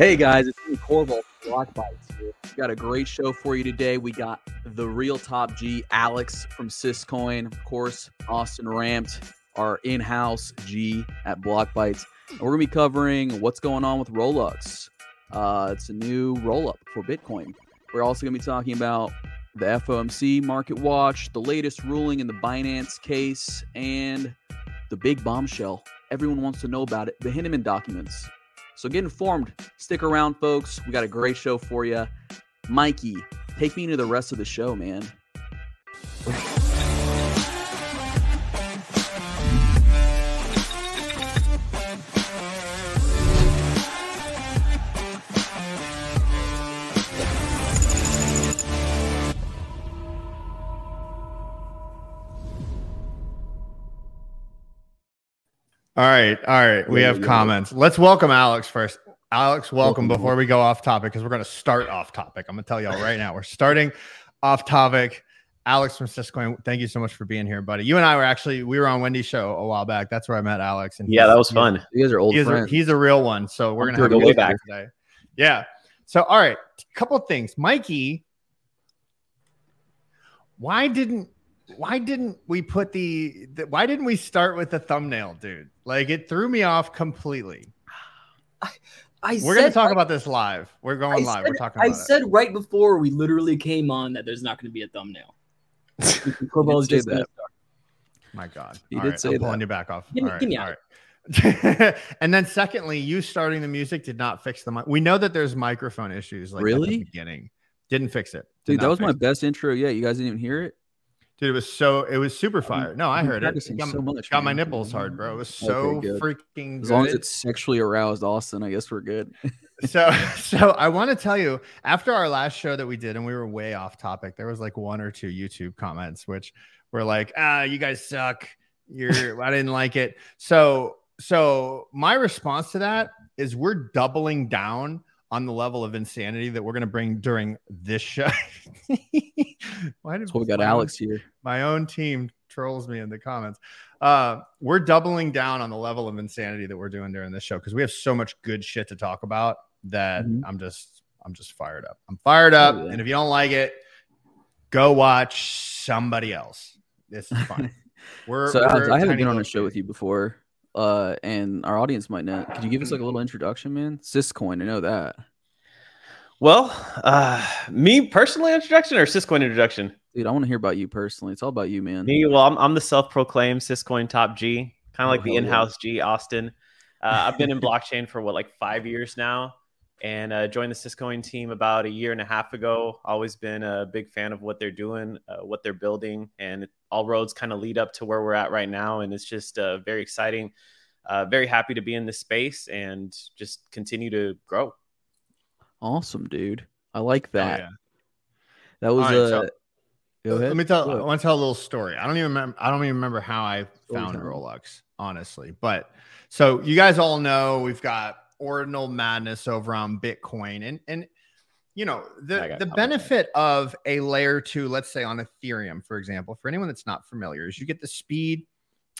Hey guys, it's me, from Blockbytes here. We got a great show for you today. We got the real top G, Alex from Syscoin, of course, Austin Ramped, our in-house G at Blockbytes. And we're gonna be covering what's going on with Rollux. Uh, it's a new roll-up for Bitcoin. We're also gonna be talking about the FOMC market watch, the latest ruling in the Binance case, and the big bombshell. Everyone wants to know about it, the Hinman documents. So get informed. Stick around, folks. We got a great show for you. Mikey, take me into the rest of the show, man. All right, all right. We have comments. Let's welcome Alex first. Alex, welcome. Welcome. Before we go off topic, because we're going to start off topic. I'm going to tell y'all right now. We're starting off topic. Alex from Syscoin, thank you so much for being here, buddy. You and I were actually we were on Wendy's show a while back. That's where I met Alex. And Yeah, that was fun. You guys are old He's a, friends. he's a real one. So we're gonna have through a good way back. today. Yeah. So all right, a couple things. Mikey, why didn't why didn't we put the, the why didn't we start with the thumbnail, dude? Like it threw me off completely. I We're said, gonna talk about this live. We're going I live. said- We're talking I about it. said right before we literally came on that there's not going to be a thumbnail. Corval say just that. My God. He All did right, say I'm pulling you back off. Give me- All right, give me all out. right. and then secondly, you starting the music did not fix the mic. We know that there's microphone issues like at Really? the beginning. Didn't fix it. Did Dude, that was my it. best intro yet. You guys didn't even hear it? Dude, it was so it was super fire. No, I heard it. Got, so much, got my nipples hard, bro. It was so Okay, good. freaking As long as it's sexually aroused, Austin, I guess we're good. so so I want to tell you after our last show that we did and we were way off topic, there was like one or two YouTube comments which were like, ah, you guys suck. You're I didn't like it. So so my response to that is we're doubling down on the level of insanity that we're gonna bring during this show. Why did That's we got own- Alex here. my own team trolls me in the comments. Uh, we're doubling down on the level of insanity that we're doing during this show because we have so much good shit to talk about that Mhm. I'm just I'm just fired up. I'm fired up, Oh, yeah. and if you don't like it, go watch somebody else. This is fun. We're, So we're I haven't been on a show with you before. Uh, and our audience might know. Could you give us like a little introduction, man? Syscoin, I know that. Well, uh, me personally introduction or Syscoin introduction? Dude, I want to hear about you personally. It's all about you, man. Me, well, I'm, I'm the self-proclaimed Syscoin top G, kind Oh, of like the in-house G, Austin. Uh, I've been in blockchain for what, like five years now, and uh, joined the Syscoin team about a year and a half ago. Always been a big fan of what they're doing, uh, what they're building, and all roads kind of lead up to where we're at right now, and it's just uh, very exciting. Uh, very happy to be in this space and just continue to grow. Awesome, dude. I like Oh, that. yeah. That was All right, uh, so- go ahead. Let me tell. Go I want to tell a little story. I don't even remember. I don't even remember how I found Storytelling. Rollux, honestly. But so you guys all know we've got ordinal madness over on Bitcoin, and and you know the the benefit of a layer two, let's say on Ethereum, for example, for anyone that's not familiar, is you get the speed.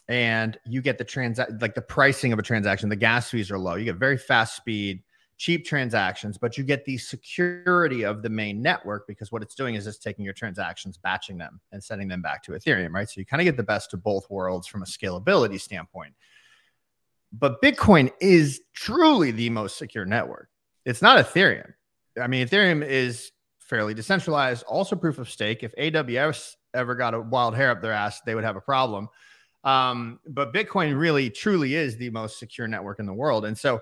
And you get the transact like the pricing of a transaction. The gas fees are low. You get very fast speed, cheap transactions, but you get the security of the main network because what it's doing is it's taking your transactions, batching them, and sending them back to Ethereum, right? So you kind of get the best of both worlds from a scalability standpoint. But Bitcoin is truly the most secure network. It's not Ethereum. I mean, Ethereum is fairly decentralized, also proof of stake. If AWS ever got a wild hair up their ass, they would have a problem. Um, but Bitcoin really, truly is the most secure network in the world. And so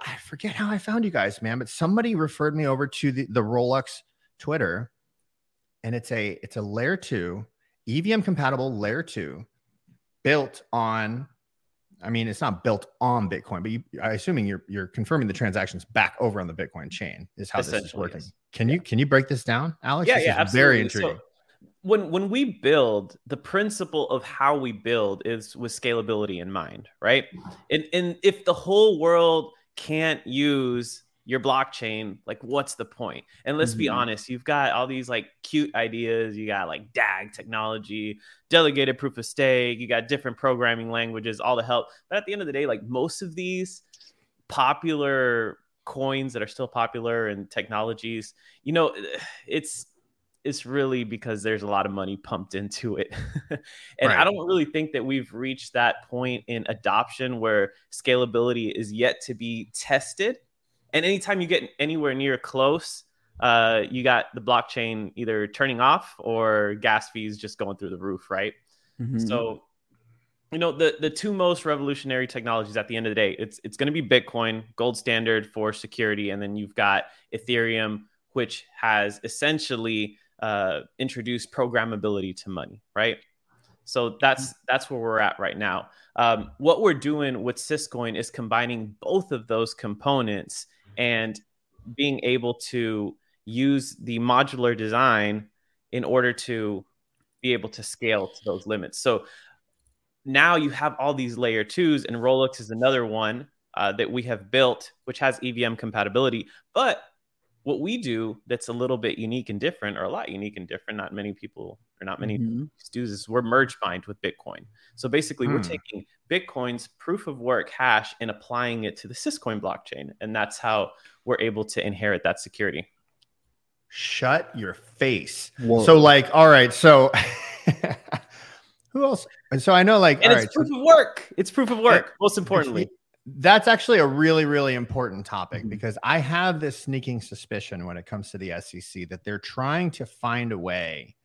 I forget how I found you guys, man, but somebody referred me over to the, the Rollux Twitter, and it's a it's a layer two, EVM compatible layer two, built on. I mean, it's not built on Bitcoin, but you, I assuming you're you're confirming the transactions back over on the Bitcoin chain is how this is working. yes. Can you can you break this down, Alex? yeah, This yeah, is very absolutely. intriguing. So when when we build, the principle of how we build is with scalability in mind, right? And and if the whole world can't use your blockchain, like what's the point? And let's be Mhm. honest, you've got all these like cute ideas. You got like DAG technology, delegated proof of stake. You got different programming languages, all the help. But at the end of the day, like most of these popular coins that are still popular and technologies, you know, it's it's really because there's a lot of money pumped into it. and right. I don't really think that we've reached that point in adoption where scalability is yet to be tested. And anytime you get anywhere near close, uh, you got the blockchain either turning off or gas fees just going through the roof, right? Mm-hmm. So, you know, the the two most revolutionary technologies at the end of the day, it's it's going to be Bitcoin, gold standard for security, and then you've got Ethereum, which has essentially uh, introduced programmability to money, right? So that's mm-hmm. that's where we're at right now. Um, what we're doing with Syscoin is combining both of those components and being able to use the modular design in order to be able to scale to those limits. So now you have all these layer twos, and Rollux is another one uh, that we have built, which has EVM compatibility. But what we do that's a little bit unique and different, or a lot unique and different, not many people or not many mm-hmm. do is we're merge bind with Bitcoin. So basically, hmm. we're taking Bitcoin's proof of work hash and applying it to the Syscoin blockchain, and that's how we're able to inherit that security. Shut your face. Whoa. So, like, all right, so who else? And so I know, like, and it's right, proof so, of work. It's proof of work. most importantly, that's actually a really, really important topic mm-hmm. because I have this sneaking suspicion when it comes to the SEC that they're trying to find a way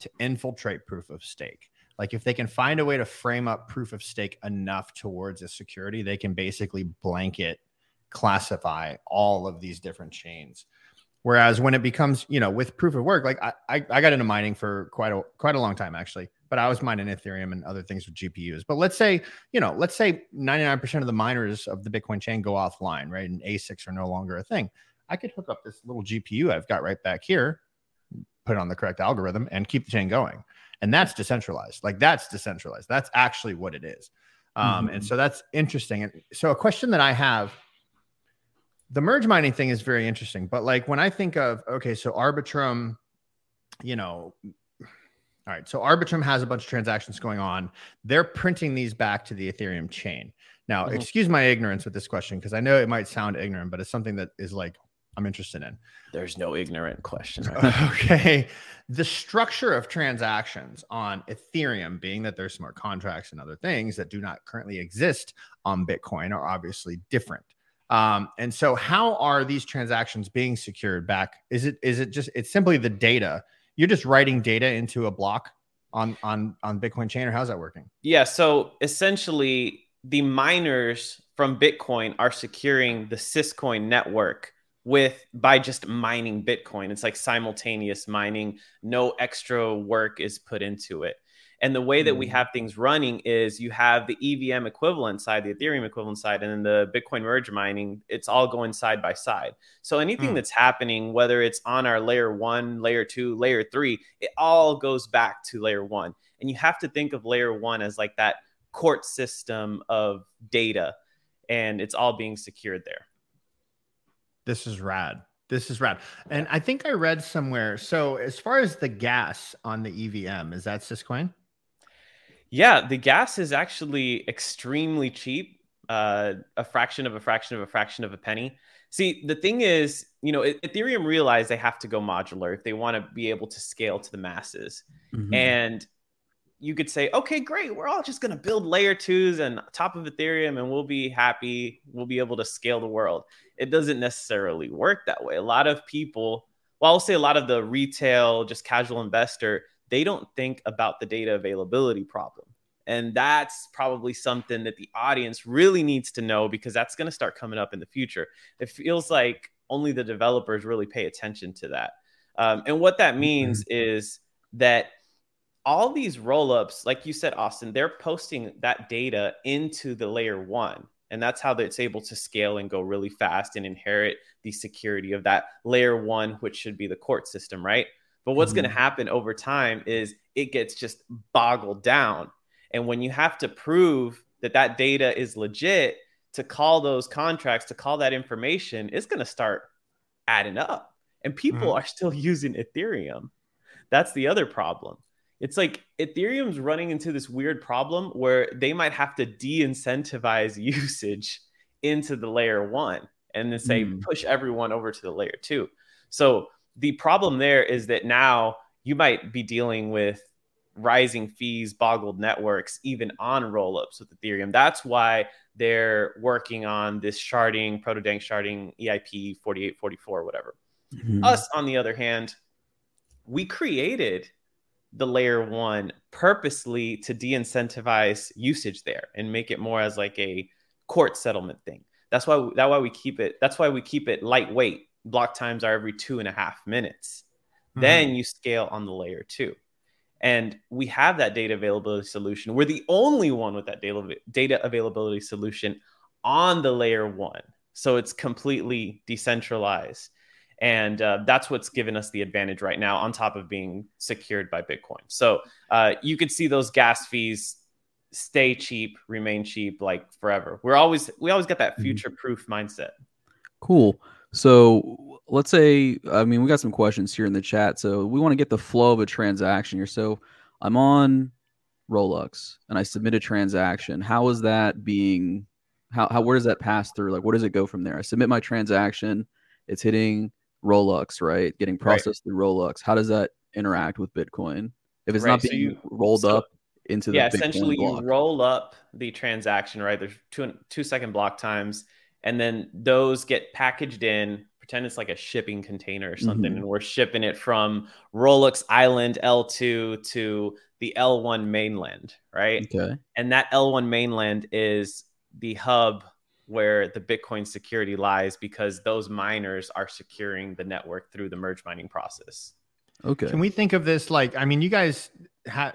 to infiltrate proof of stake. Like, if they can find a way to frame up proof of stake enough towards a security, they can basically blanket classify all of these different chains. Whereas when it becomes, you know, with proof of work, like I, I, I got into mining for quite a quite a long time actually, but I was mining Ethereum and other things with GPUs. But let's say, you know, let's say 99% of the miners of the Bitcoin chain go offline, right? And ASICs are no longer a thing. I could hook up this little GPU I've got right back here, put on the correct algorithm, and keep the chain going. And that's decentralized. Like that's decentralized. That's actually what it is. Um, mm-hmm. And so that's interesting. And so a question that I have the merge mining thing is very interesting. But like when I think of okay, so Arbitrum, you know, all right, so Arbitrum has a bunch of transactions going on. They're printing these back to the Ethereum chain. Now, mm-hmm. excuse my ignorance with this question because I know it might sound ignorant, but it's something that is like I'm interested in. There's no ignorant question. okay. The structure of transactions on Ethereum, being that there's smart contracts and other things that do not currently exist on Bitcoin, are obviously different. Um, and so, how are these transactions being secured back? Is it is it just it's simply the data? You're just writing data into a block on on on Bitcoin chain, or how's that working? Yeah. So essentially, the miners from Bitcoin are securing the Syscoin network with by just mining Bitcoin. It's like simultaneous mining. No extra work is put into it. And the way that we mm. have things running is you have the EVM equivalent side, the Ethereum equivalent side, and then the Bitcoin merge mining, it's all going side by side. So anything mm. that's happening, whether it's on our layer one, layer two, layer three, it all goes back to layer one. And you have to think of layer one as like that court system of data, and it's all being secured there. This is rad. This is rad. And I think I read somewhere. So, as far as the gas on the EVM, is that Syscoin? Yeah, the gas is actually extremely cheap. Uh, a fraction of a fraction of a fraction of a penny. See, the thing is, you know, Ethereum realized they have to go modular if they want to be able to scale to the masses. Mm-hmm. And you could say, okay, great, we're all just going to build layer twos and top of Ethereum and we'll be happy. We'll be able to scale the world. It doesn't necessarily work that way. A lot of people, well, I'll say a lot of the retail, just casual investor, they don't think about the data availability problem. And that's probably something that the audience really needs to know because that's going to start coming up in the future. It feels like only the developers really pay attention to that. Um, and what that means mm-hmm. is that all these rollups, like you said, Austin, they're posting that data into the layer one. And that's how it's able to scale and go really fast and inherit the security of that layer one, which should be the court system, right? But what's mm-hmm. going to happen over time is it gets just boggled down. And when you have to prove that that data is legit to call those contracts, to call that information, it's going to start adding up. And people mm-hmm. are still using Ethereum. That's the other problem. It's like Ethereum's running into this weird problem where they might have to de incentivize usage into the layer one. and then say Hmm. push everyone over to the layer two. So the problem there is that now you might be dealing with rising fees, boggled networks, even on rollups with Ethereum. That's why they're working on this sharding, proto-danksharding, EIP 4844, whatever. Mhm. Us, on the other hand, we created the layer one purposely to de-incentivize usage there and make it more as like a court settlement thing. That's why that's why we keep it. That's why we keep it lightweight. Block times are every two and a half minutes. Then you scale on the layer two. And we have that data availability solution. We're the only one with that data, availability solution on the layer one. So it's completely decentralized. And uh, that's what's given us the advantage right now, on top of being secured by Bitcoin. So uh, you could see those gas fees stay cheap, remain cheap, like forever. We're always we always get that Mhm. future proof mindset. Cool. So let's say, I mean, we got some questions here in the chat. So we want to get the flow of a transaction here. So I'm on Rollux and I submit a transaction. How is that being, how, how, where does that pass through? Like, where does it go from there? I submit my transaction. It's hitting Rollux, right? Getting Right. processed through Rollux. How does that interact with Bitcoin? If it's Right, not so being you- rolled so- up into the yeah Bitcoin essentially block. you roll up the transaction right there's two two second block times and then those get packaged in pretend it's like a shipping container or something Mhm. and we're shipping it from Rollux Island L2 to the L1 mainland right okay. and that L1 mainland is the hub where the Bitcoin security lies because those miners are securing the network through the merge mining process Okay. Can we think of this like, I mean, you guys have,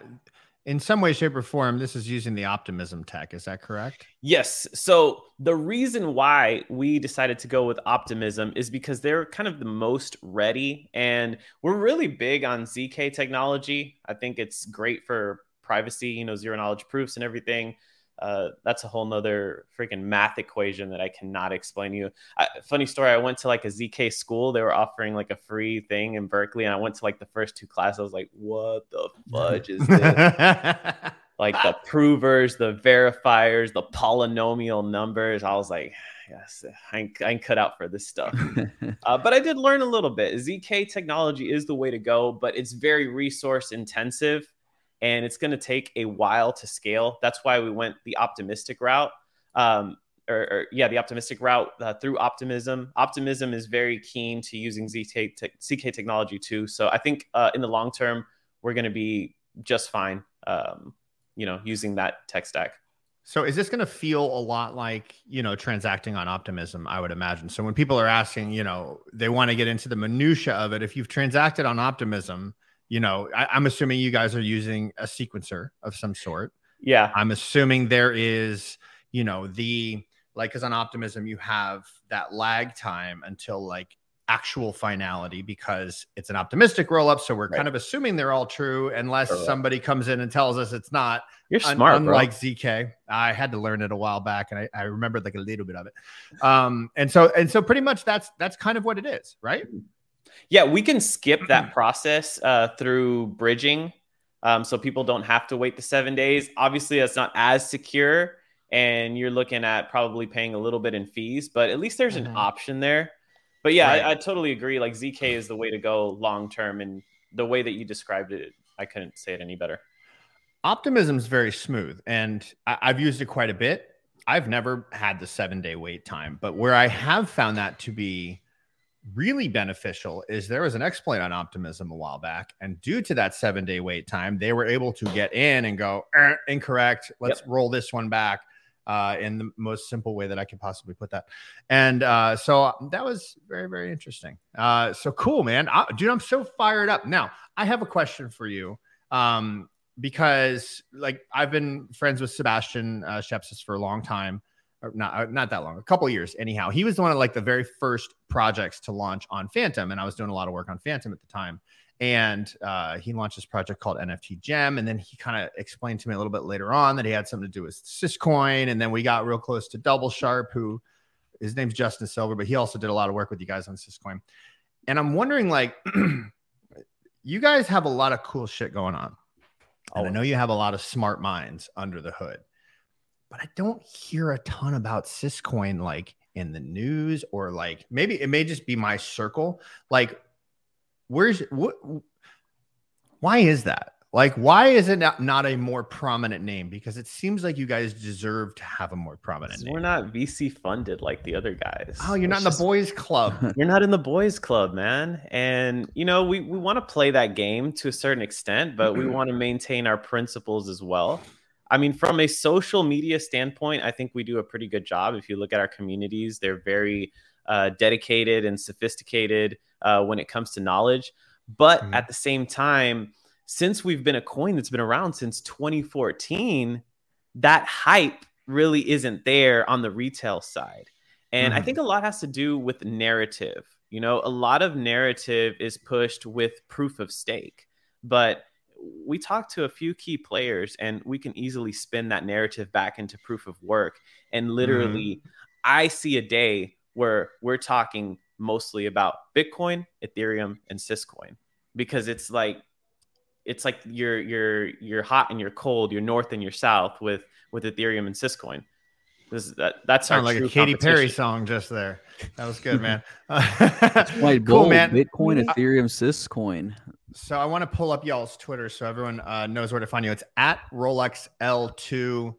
in some way, shape, or form, this is using the optimism tech. Is that correct? Yes. So the reason why we decided to go with Optimism is because they're kind of the most ready, and we're really big on ZK technology. I think it's great for privacy, you know, zero knowledge proofs and everything. Uh, that's a whole nother freaking math equation that I cannot explain to you. I, funny story. I went to like a ZK school. They were offering like a free thing in Berkeley, and I went to like the first two classes. I was like, "What the fudge is this?" like the provers, the verifiers, the polynomial numbers. I was like, yes, I ain't, I ain't cut out for this stuff. uh, but I did learn a little bit. ZK technology is the way to go, but it's very resource intensive and it's going to take a while to scale. That's why we went the optimistic route. Um, or, or yeah, the optimistic route uh, through optimism. Optimism is very keen to using ZK, te- ZK technology too. So I think uh, in the long term, we're going to be just fine. Um, you know, using that tech stack. So is this going to feel a lot like, you know, transacting on optimism, I would imagine. So when people are asking, you know, they want to get into the minutia of it, if you've transacted on optimism, you know, I, I'm assuming you guys are using a sequencer of some sort. Yeah. I'm assuming there is, you know, the like because on optimism you have that lag time until like actual finality because it's an optimistic roll up. So we're Right. kind of assuming they're all true unless somebody comes in and tells us it's not. You're Un- smart, unlike bro. ZK. I had to learn it a while back and I, I remembered like a little bit of it. Um, and so and so pretty much that's that's kind of what it is, right? Yeah, we can skip that process uh, through bridging, um, so people don't have to wait the seven days. Obviously, that's not as secure, and you're looking at probably paying a little bit in fees, but at least there's an Mhm. option there. But yeah, Right. I, I totally agree. Like ZK is the way to go long term, and the way that you described it, I couldn't say it any better. Optimism is very smooth, and I, I've used it quite a bit. I've never had the seven day wait time, but where I have found that to be really beneficial is there was an exploit on Optimism a while back, and due to that seven day wait time, they were able to get in and go "Er, incorrect. Let's roll this one back uh, in the most simple way that I could possibly put that. And uh, so that was very very interesting. Uh, so cool, man, I, dude. I'm so fired up. Now I have a question for you. Um, because like I've been friends with Sebastian uh, Schepis for a long time, or not uh, not that long, a couple years. Anyhow, he was one of like the very first projects to launch on Fantom, and I was doing a lot of work on Fantom at the time. And uh, he launched this project called NFT Gem, and then he kind of explained to me a little bit later on that he had something to do with Syscoin, and then we got real close to Double Sharp, who his name's Justin Silver, but he also did a lot of work with you guys on Syscoin. And I'm wondering, like, you guys have a lot of cool shit going on. And I know you have a lot of smart minds under the hood, but I don't hear a ton about Syscoin like in the news or like maybe it may just be my circle. Like, where's what? Why is that? Like, why is it not, not a more prominent name? Because it seems like you guys deserve to have a more prominent name. We're not VC funded like the other guys. Oh, you're not in the just- boys club. You're not in the boys club, man. And you know, we, we want to play that game to a certain extent, but we mm-hmm. want to maintain our principles as well. I mean, from a social media standpoint, I think we do a pretty good job. If you look at our communities, they're very uh, dedicated and sophisticated uh, when it comes to knowledge. But Mhm. at the same time, since we've been a coin that's been around since 2014, that hype really isn't there on the retail side. And I Mhm. think a lot has to do with narrative. You know, a lot of narrative is pushed with proof of stake. But we talked to a few key players and we can easily spin that narrative back into proof of work. And mm-hmm. literally, I see a day where we're talking mostly about Bitcoin, Ethereum, and Syscoin because it's like it's like you're you're you're hot and you're cold, you're north and you're south with with Ethereum and Syscoin. This, that, that's our Sound like a true Katy Perry song just there. That was good, man. Quite cool, bold. man. Bitcoin, Ethereum, Syscoin. So I want to pull up y'all's Twitter so everyone uh, knows where to find you. It's at Rollux L2.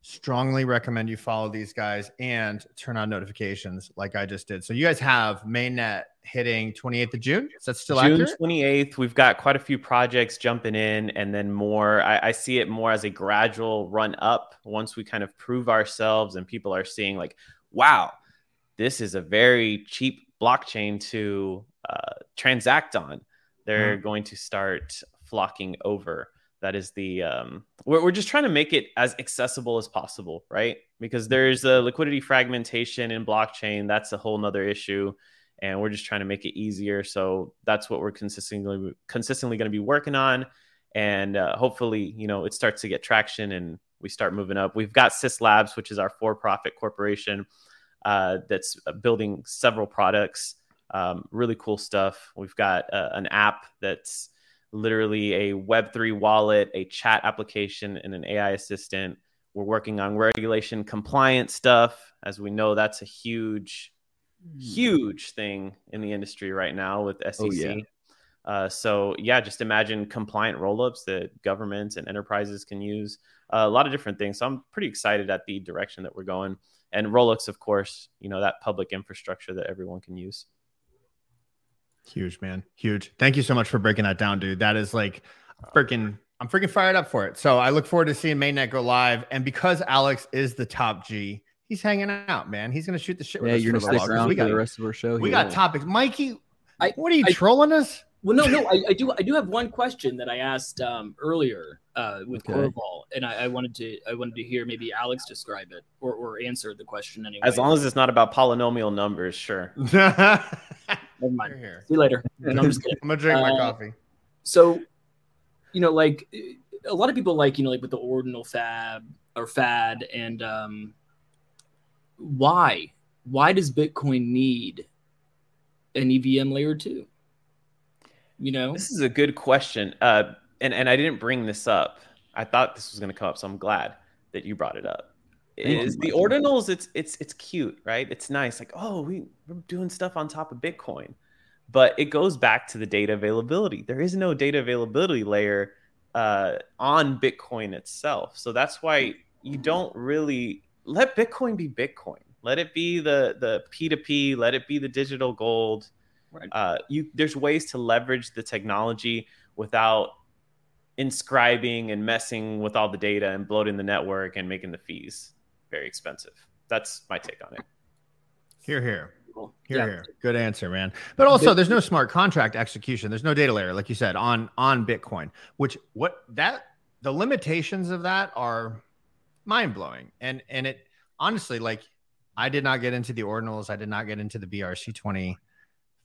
Strongly recommend you follow these guys and turn on notifications like I just did. So you guys have mainnet hitting 28th of June. Is that still June accurate? 28th, we've got quite a few projects jumping in, and then more. I, I see it more as a gradual run up once we kind of prove ourselves and people are seeing, like, wow, this is a very cheap blockchain to uh, transact on. They're going to start flocking over. That is the, um, we're, we're just trying to make it as accessible as possible, right? Because there's a liquidity fragmentation in blockchain. That's a whole nother issue and we're just trying to make it easier. So that's what we're consistently consistently going to be working on, and uh, hopefully, you know, it starts to get traction and we start moving up. We've got Sys Labs, which is our for-profit corporation uh, that's building several products, um, really cool stuff. We've got uh, an app that's literally a Web3 wallet, a chat application, and an AI assistant. We're working on regulation compliance stuff. As we know, that's a huge huge thing in the industry right now with SEC. Oh, yeah. Uh, so yeah, just imagine compliant rollups that governments and enterprises can use. Uh, a lot of different things. So I'm pretty excited at the direction that we're going. And Rollux, of course, you know that public infrastructure that everyone can use. Huge, man. Huge. Thank you so much for breaking that down, dude. That is like freaking, I'm freaking fired up for it. So I look forward to seeing Mainnet go live. And because Alex is the top G, he's hanging out, man. He's going to shoot the shit with Yeah, us you're for gonna stick around We for got, the rest of our show. we here. got topics. Mikey, I- what are you I- trolling us? Well, no, no, I, I do, I do have one question that I asked um, earlier uh, with Okay. Corval, and I, I wanted to, I wanted to hear maybe Alex describe it or, or answer the question anyway. As long as it's not about polynomial numbers, sure. Never never mind. here. See you later. No, I'm just kidding. I'm gonna drink my Uh, coffee. So, you know, like a lot of people like, you know, like with the ordinal fab or fad and um why? Why does Bitcoin need an EVM layer two? You know? This is a good question. Uh, and, and I didn't bring this up. I thought this was going to come up, so I'm glad that you brought it up. Is the ordinals? It's it's it's cute, right? It's nice. Like, oh, we we're doing stuff on top of Bitcoin, but it goes back to the data availability. There is no data availability layer uh, on Bitcoin itself, so that's why you don't really let Bitcoin be Bitcoin. Let it be the the P two P. Let it be the digital gold. Right. Uh, you there's ways to leverage the technology without inscribing and messing with all the data and bloating the network and making the fees very expensive. That's my take on it. Here, here. Cool. Here, Yeah. here. Good answer, man. But also, there's no smart contract execution. There's no data layer, like you said, on on Bitcoin. Which what that the limitations of that are mind blowing. And and it honestly, like, I did not get into the ordinals. I did not get into the BRC twenty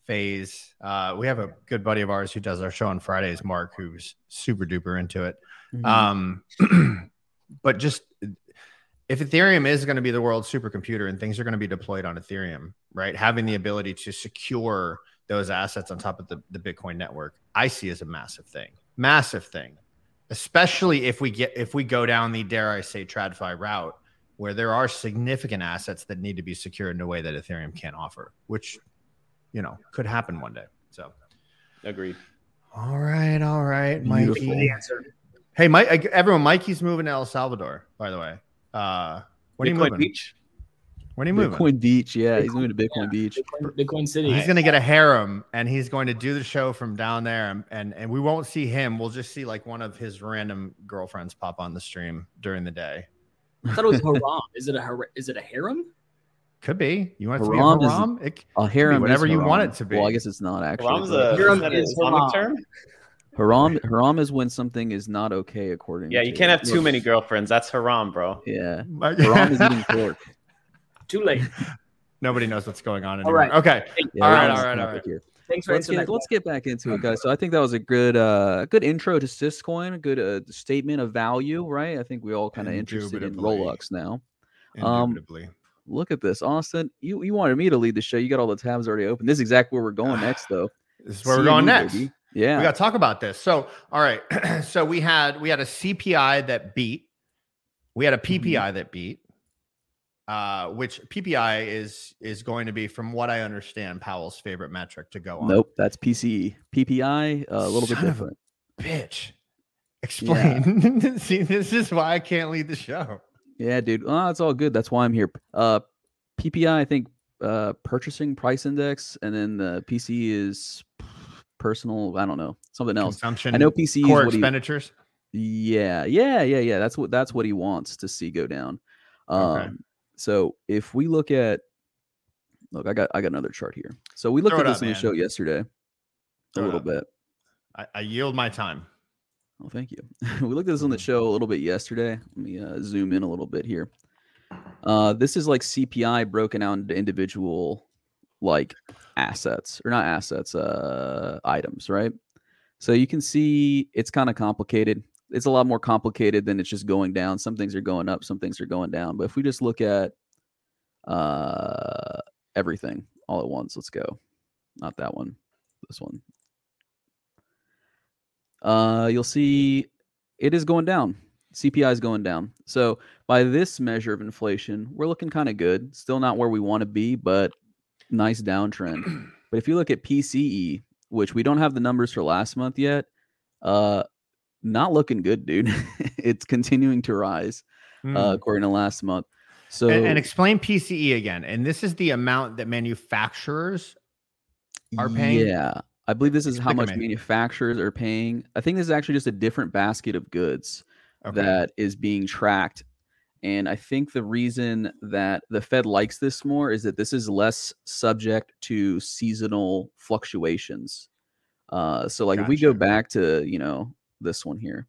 phase. Uh, we have a good buddy of ours who does our show on Fridays, Mark, who's super duper into it. Mhm. Um, but just if Ethereum is going to be the world's supercomputer and things are going to be deployed on Ethereum, right? Having the ability to secure those assets on top of the, the Bitcoin network, I see as a massive thing. Massive thing. Especially if we get if we go down the dare I say TradFi route where there are significant assets that need to be secured in a way that Ethereum can't offer, which you know could happen one day. So, Agreed. all right, all right, Beautiful. Mikey. Hey, Mike, everyone, Mikey's moving to El Salvador. By the way, uh, when are you Bitcoin moving? Beach. When are you moving? Bitcoin Beach. Yeah, he's moving to Bitcoin Yeah. Beach. Bitcoin, Bitcoin City. He's gonna get a harem, and he's going to do the show from down there, and, and and we won't see him. We'll just see like one of his random girlfriends pop on the stream during the day. I thought it was haram. Is it a har- is it a harem? Could be. You want it to Haram be a haram? It, A harem, is whatever you want it to be. Well, I guess it's not actually. Haram's but- a, Haram is that an Islamic term? Haram. Haram is when something is not okay according. To it. Yeah, to you can't have too Look, many girlfriends. That's haram, bro. Yeah, Like- haram is eating pork. Too late. Nobody knows what's going on All anymore. right. Okay. Yeah, All right, haram's all right, the all topic right. here. Thanks for Let's answering get, let's get back into it, guys. So I think that was a good, uh, good intro to Syscoin, a good uh, statement of value, right? I think we all kind of interested in Indubitably. Rollux now. Um, Indubitably. Look at this, Austin. You you wanted me to lead the show. You got all the tabs already open. This is exactly where we're going next, though. this is where we're going CME, next. baby. Yeah. We got to talk about this. So, all right. so we had we had a CPI that beat. We had a Mm-hmm. PPI that beat. Uh, which PPI is is going to be, from what I understand, Powell's favorite metric to go on. Nope, that's PCE. PPI, uh, a little bit Son a- different. Bitch. Explain. See, this is why I can't lead the show. Yeah, dude. Oh, it's all good. That's why I'm here. Uh, PPI, I think, uh, purchasing price index, and then the PC is personal. I don't know something else. Consumption. I know PC core what he, expenditures. Yeah, yeah, yeah, yeah. That's what that's what he wants to see go down. Um, Okay. so if we look at, look, I got I got another chart here. So we looked Throw at this up, on the show yesterday, a Throw it little bit. I, I yield my time. Oh, thank you. we looked at this on the show a little bit yesterday. Let me uh, zoom in a little bit here. Uh, this is like CPI broken out into individual like assets or not assets, uh, items, right? So you can see it's kind of complicated. It's a lot more complicated than it's just going down. Some things are going up, some things are going down. But if we just look at uh, everything all at once, let's go. Not that one. This one uh, you'll see it is going down. CPI is going down. So by this measure of inflation, we're looking kind of good. Still not where we want to be, but nice downtrend. but if you look at PCE, which we don't have the numbers for last month yet, uh, not looking good, dude. it's continuing to rise, Hmm. uh, according to last month. So and, and explain PCE again. And this is the amount that manufacturers are paying? Yeah. I believe this is how much manufacturers are paying. I think this is actually just a different basket of goods. okay. that is being tracked. And I think the reason that the Fed likes this more is that this is less subject to seasonal fluctuations. Uh, so, like, if we go back to, you know, this one here,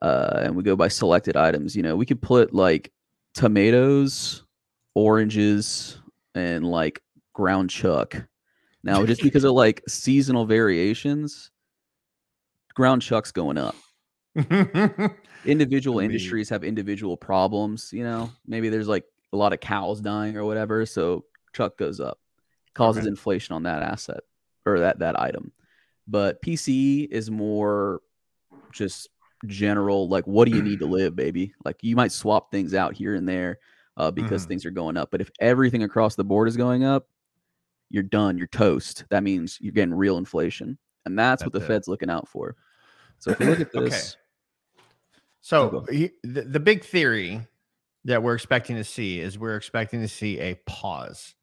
uh, and we go by selected items, you know, we could put like tomatoes, oranges, and like ground chuck. Now, just because of like seasonal variations, ground chuck's going up individual Could be. industries have individual problems you know maybe there's like a lot of cows dying or whatever so chuck goes up causes Okay. inflation on that asset or that that item but pce is more just general like what do you need to live baby like you might swap things out here and there uh, because Mhm. things are going up but if everything across the board is going up you're done you're toast that means you're getting real inflation and that's, what the it. fed's looking out for so if you look at this So he, the, the big theory that we're expecting to see is we're expecting to see a pause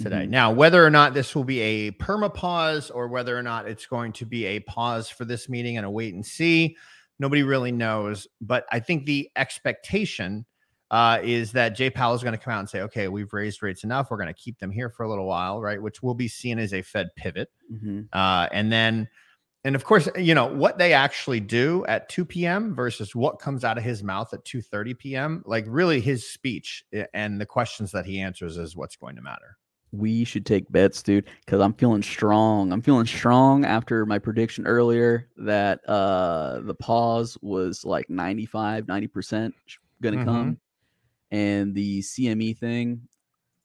today. Mhm. Now, whether or not this will be a perma pause or whether or not it's going to be a pause for this meeting and a wait and see, nobody really knows. But I think the expectation uh, is that Jay Powell is going to come out and say, okay, we've raised rates enough. We're going to keep them here for a little while, right? Which will be seen as a Fed pivot. Mhm. Uh, and then, and of course, you know what they actually do at 2 p.m. versus what comes out of his mouth at 2:30 p.m. Like really, his speech eh, and the questions that he answers is what's going to matter. we should take bets, dude, because I'm feeling strong. I'm feeling strong after my prediction earlier that uh the pause was like 95, 90% gonna Mhm. come. And the CME thing,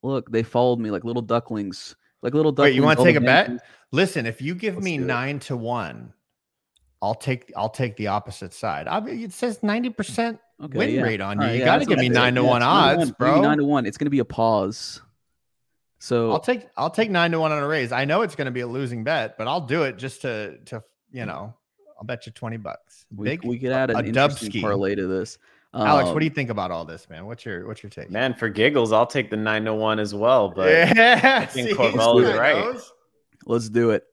look, they followed me like little ducklings, like little ducklings. Wait, you wanna take a bet? banks- Listen, if you give Let's me nine to one I'll take I'll take the opposite side. I mean, it says ninety percent Okay, win yeah. rate on you. Right, you yeah, got to give me nine to one odds, one. Bro. Nine to one. It's going to be a pause. So I'll take I'll take nine to one on a raise. I know it's going to be a losing bet, but I'll do it just to to you mm. know. I'll bet you twenty bucks. we, Big. we could add a an interesting Dubsky. parlay to this. Alex, what Um, do you think about all this, man? What's your what's your take? Man, for giggles, I'll take the nine to one as well. But yeah, think see, Corval is right. knows. Let's do it.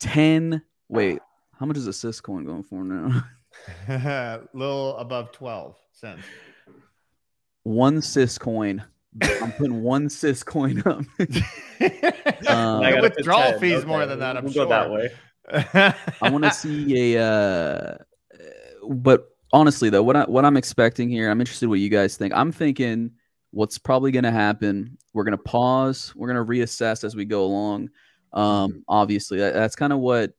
Ten. Wait, how much is a Syscoin going for now? a little above 12 cents. one Syscoin. I'm putting one Syscoin up. Um, I The gotta put withdrawal fees Okay, more than that. I'm we'll sure. go that way. I want to see a. Uh, but honestly, though, what I what I'm expecting here, I'm interested what you guys think. I'm thinking what's probably going to happen. We're going to pause. We're going to reassess as we go along. Um, obviously, that, that's kind of what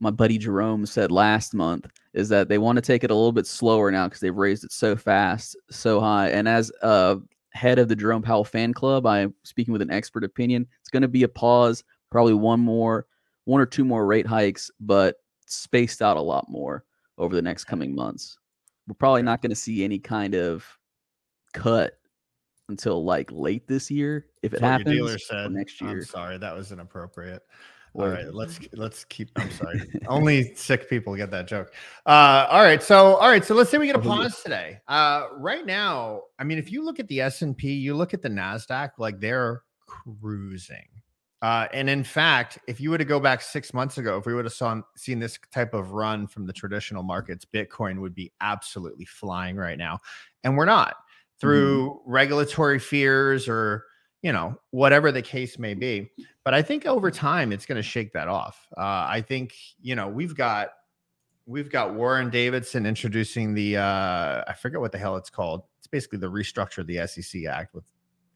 my buddy Jerome said last month. Is that they want to take it a little bit slower now because they've raised it so fast, so high. And as uh, head of the Jerome Powell fan club, I'm speaking with an expert opinion. It's going to be a pause, probably one more one or two more rate hikes, but spaced out a lot more over the next coming months. We're probably not going to see any kind of cut until like late this year, if it happens. dealer said. next year. I'm sorry, that was inappropriate. All right, let's let's keep. I'm sorry. Only sick people get that joke. Uh, all right, so all right, so let's say we get a pause today. Uh, right now, I mean, if you look at the S and P, you look at the Nasdaq, like they're cruising. Uh, and in fact, if you were to go back six months ago, if we would have saw, seen this type of run from the traditional markets, Bitcoin would be absolutely flying right now. And we're not through regulatory fears or, you know, whatever the case may be. But I think over time, it's going to shake that off. Uh, I think, you know, we've got. We've got Warren Davidson introducing the uh, I forget what the hell it's called. It's basically the restructure of the SEC Act with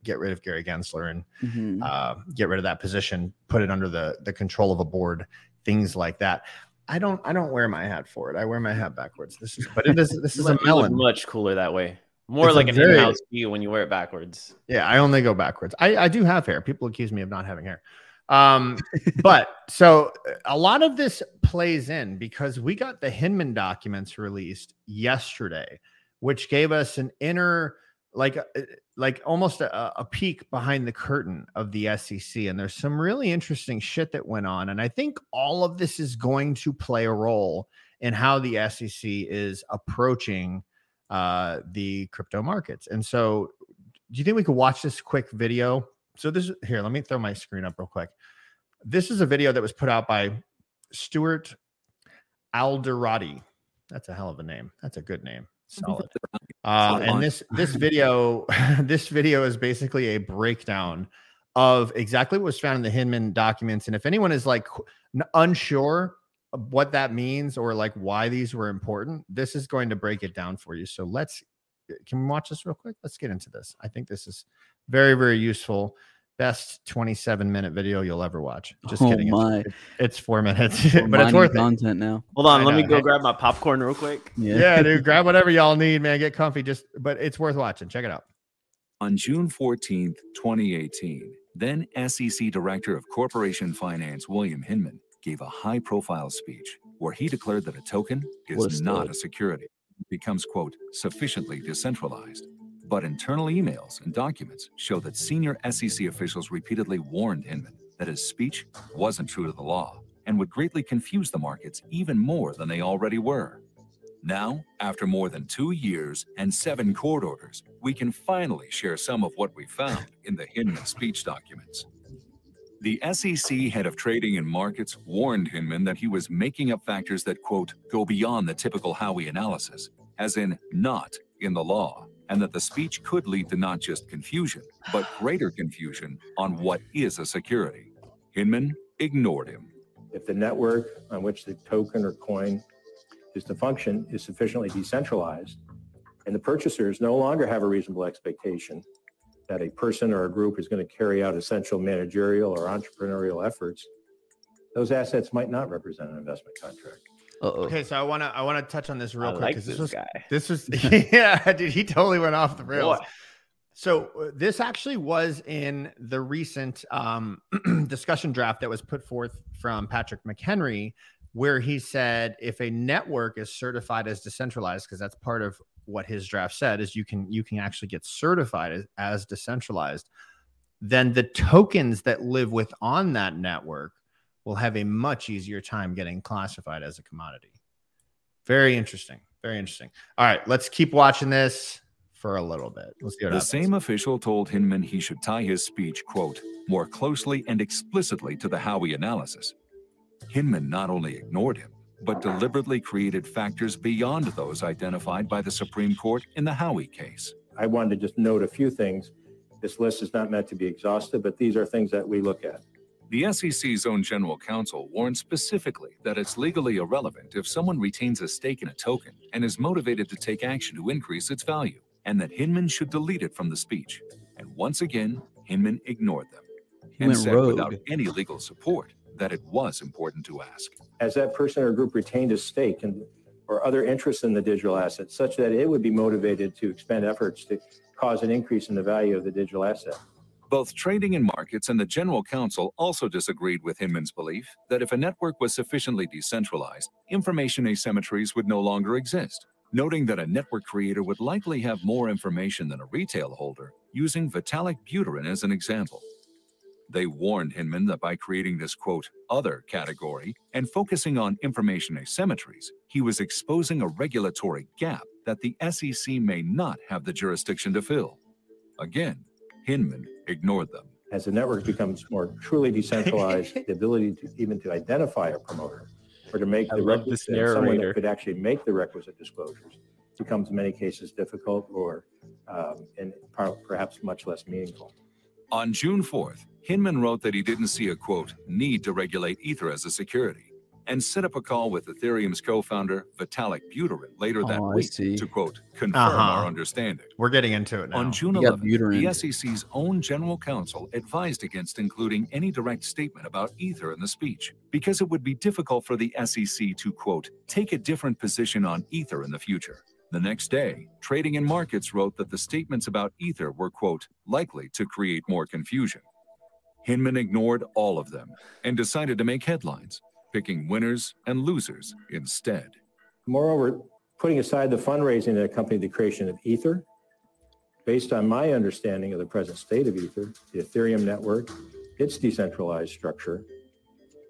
get rid of Gary Gensler and Mhm. uh, get rid of that position, put it under the the control of a board, things like that. I don't I don't wear my hat for it. I wear my hat backwards. This is but it is this is a look- look melon. much cooler that way. More It's like an very- in-house view when you wear it backwards. Yeah, I only go backwards. I, I do have hair. People accuse me of not having hair. Um, but so a lot of this plays in because we got the Hinman documents released yesterday, which gave us an inner, like, uh, like almost a, a peek behind the curtain of the SEC. And there's some really interesting shit that went on. And I think all of this is going to play a role in how the SEC is approaching uh, the crypto markets. And so do you think we could watch this quick video? So this here, let me throw my screen up real quick. This is a video that was put out by Stuart Alderoty. That's a hell of a name. That's a good name. Solid. Uh, and this this video this video is basically a breakdown of exactly what was found in the Hinman documents. And if anyone is like unsure what that means or like why these were important, this is going to break it down for you. So let's can we watch this real quick? Let's get into this. I think this is very, very useful. Best 27 minute video you'll ever watch. Just Oh kidding. It's- my. It's, it's four minutes, We're but it's mining worth it. content now. Hold on, I let me go Hey. grab my popcorn real quick. Yeah. Yeah, dude, grab whatever y'all need, man. Get comfy. Just, but it's worth watching. Check it out. On June 14, 2018, then SEC Director of Corporation Finance William Hinman gave a high profile speech where he declared that a token What a is not a security. Becomes, quote, sufficiently decentralized. But internal emails and documents show that senior SEC officials repeatedly warned Hinman that his speech wasn't true to the law and would greatly confuse the markets even more than they already were. Now, after more than two years and seven court orders, we can finally share some of what we found in the Hinman speech documents. The SEC head of trading and markets warned Hinman that he was making up factors that, quote, go beyond the typical Howey analysis, as in not in the law, and that the speech could lead to not just confusion, but greater confusion on what is a security. Hinman ignored him. if the network on which the token or coin is to function is sufficiently decentralized, and the purchasers no longer have a reasonable expectation that a person or a group is going to carry out essential managerial or entrepreneurial efforts, those assets might not represent an investment contract. Uh-oh. Okay, so I want to I want to touch on this real I quick like because this this was guy. this was yeah, dude, he totally went off the rails. Boy. So uh, this actually was in the recent um, discussion draft that was put forth from Patrick McHenry where he said if a network is certified as decentralized, because that's part of what his draft said, is you can you can actually get certified as, as decentralized, then the tokens that live within that network will have a much easier time getting classified as a commodity. Very interesting. Very interesting. All right, let's keep watching this for a little bit. Let's see what The happens. same official told Hinman he should tie his speech, quote, more closely and explicitly to the Howey analysis. Hinman not only ignored him, but deliberately created factors beyond those identified by the Supreme Court in the Howey case. I wanted to just note a few things. This list is not meant to be exhaustive, but these are things that we look at. The SEC's own general counsel warned specifically that it's legally irrelevant if someone retains a stake in a token and is motivated to take action to increase its value, and that Hinman should delete it from the speech. And once again, Hinman ignored them He and said rogue. without any legal support that it was important to ask. Has that person or group retained a stake in, or other interests in the digital asset such that it would be motivated to expend efforts to cause an increase in the value of the digital asset? Both Trading and Markets and the General Counsel also disagreed with Hinman's belief that if a network was sufficiently decentralized, information asymmetries would no longer exist, noting that a network creator would likely have more information than a retail holder, using Vitalik Buterin as an example. They warned Hinman that by creating this quote, other category and focusing on information asymmetries, he was exposing a regulatory gap that the SEC may not have the jurisdiction to fill. Again, Hinman ignored them. As the network becomes more truly decentralized, the ability to even to identify a promoter or to make I the love this requisite, someone that could actually make the requisite disclosures becomes in many cases difficult or um, and perhaps much less meaningful. On June 4th, Hinman wrote that he didn't see a quote, need to regulate Ether as a security, and set up a call with Ethereum's co founder, Vitalik Buterin, later that Oh, I week see. to quote, confirm Uh-huh. our understanding. We're getting into it now. On June You 11th, Buterin. the SEC's own general counsel advised against including any direct statement about Ether in the speech because it would be difficult for the SEC to, quote, take a different position on Ether in the future. The next day, Trading and Markets wrote that the statements about Ether were, quote, likely to create more confusion. Hinman ignored all of them and decided to make headlines, picking winners and losers instead. Moreover, putting aside the fundraising that accompanied the creation of Ether, based on my understanding of the present state of Ether, the Ethereum network, its decentralized structure,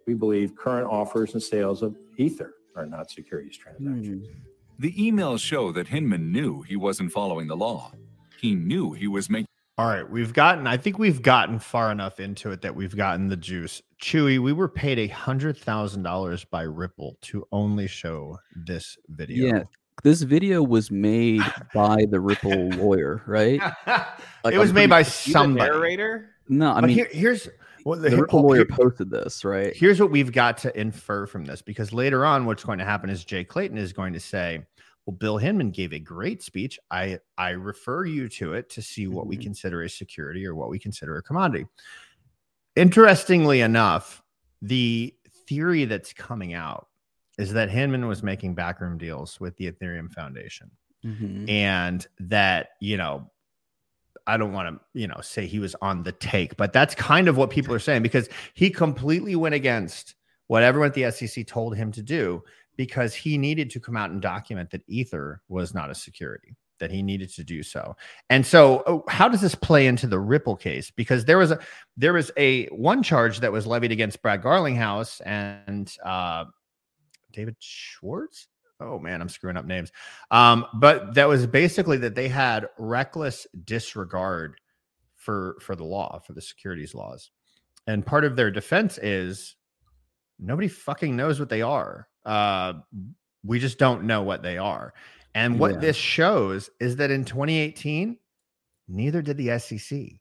we believe current offers and sales of Ether are not securities transactions. Hmm. The emails show that Hinman knew he wasn't following the law. He knew he was making All right, we've gotten. I think we've gotten far enough into it that we've gotten the juice. Chewy, we were paid a hundred thousand dollars by Ripple to only show this video. Yeah, this video was made by the Ripple lawyer, right? Like, it was I'm made pretty- by You the somebody. narrator? No, I but mean here, here's what the, the Ripple oh, lawyer posted this, right? here's what we've got to infer from this because later on what's going to happen is jay clayton is going to say well bill hinman gave a great speech i i refer you to it to see what we Mhm. consider a security or what we consider a commodity interestingly enough the theory that's coming out is that hinman was making backroom deals with the ethereum foundation Mhm. and that you know i don't want to you know say he was on the take but that's kind of what people are saying because he completely went against what everyone at the sec told him to do because he needed to come out and document that ether was not a security that he needed to do so and so oh, how does this play into the ripple case because there was a there was a one charge that was levied against brad garlinghouse and uh david schwartz oh man i'm screwing up names um, but that was basically that they had reckless disregard for for the law, for the securities laws. And part of their defense is nobody fucking knows what they are. Uh, we just don't know what they are. And what Yeah. this shows is that in 2018, neither did the SEC.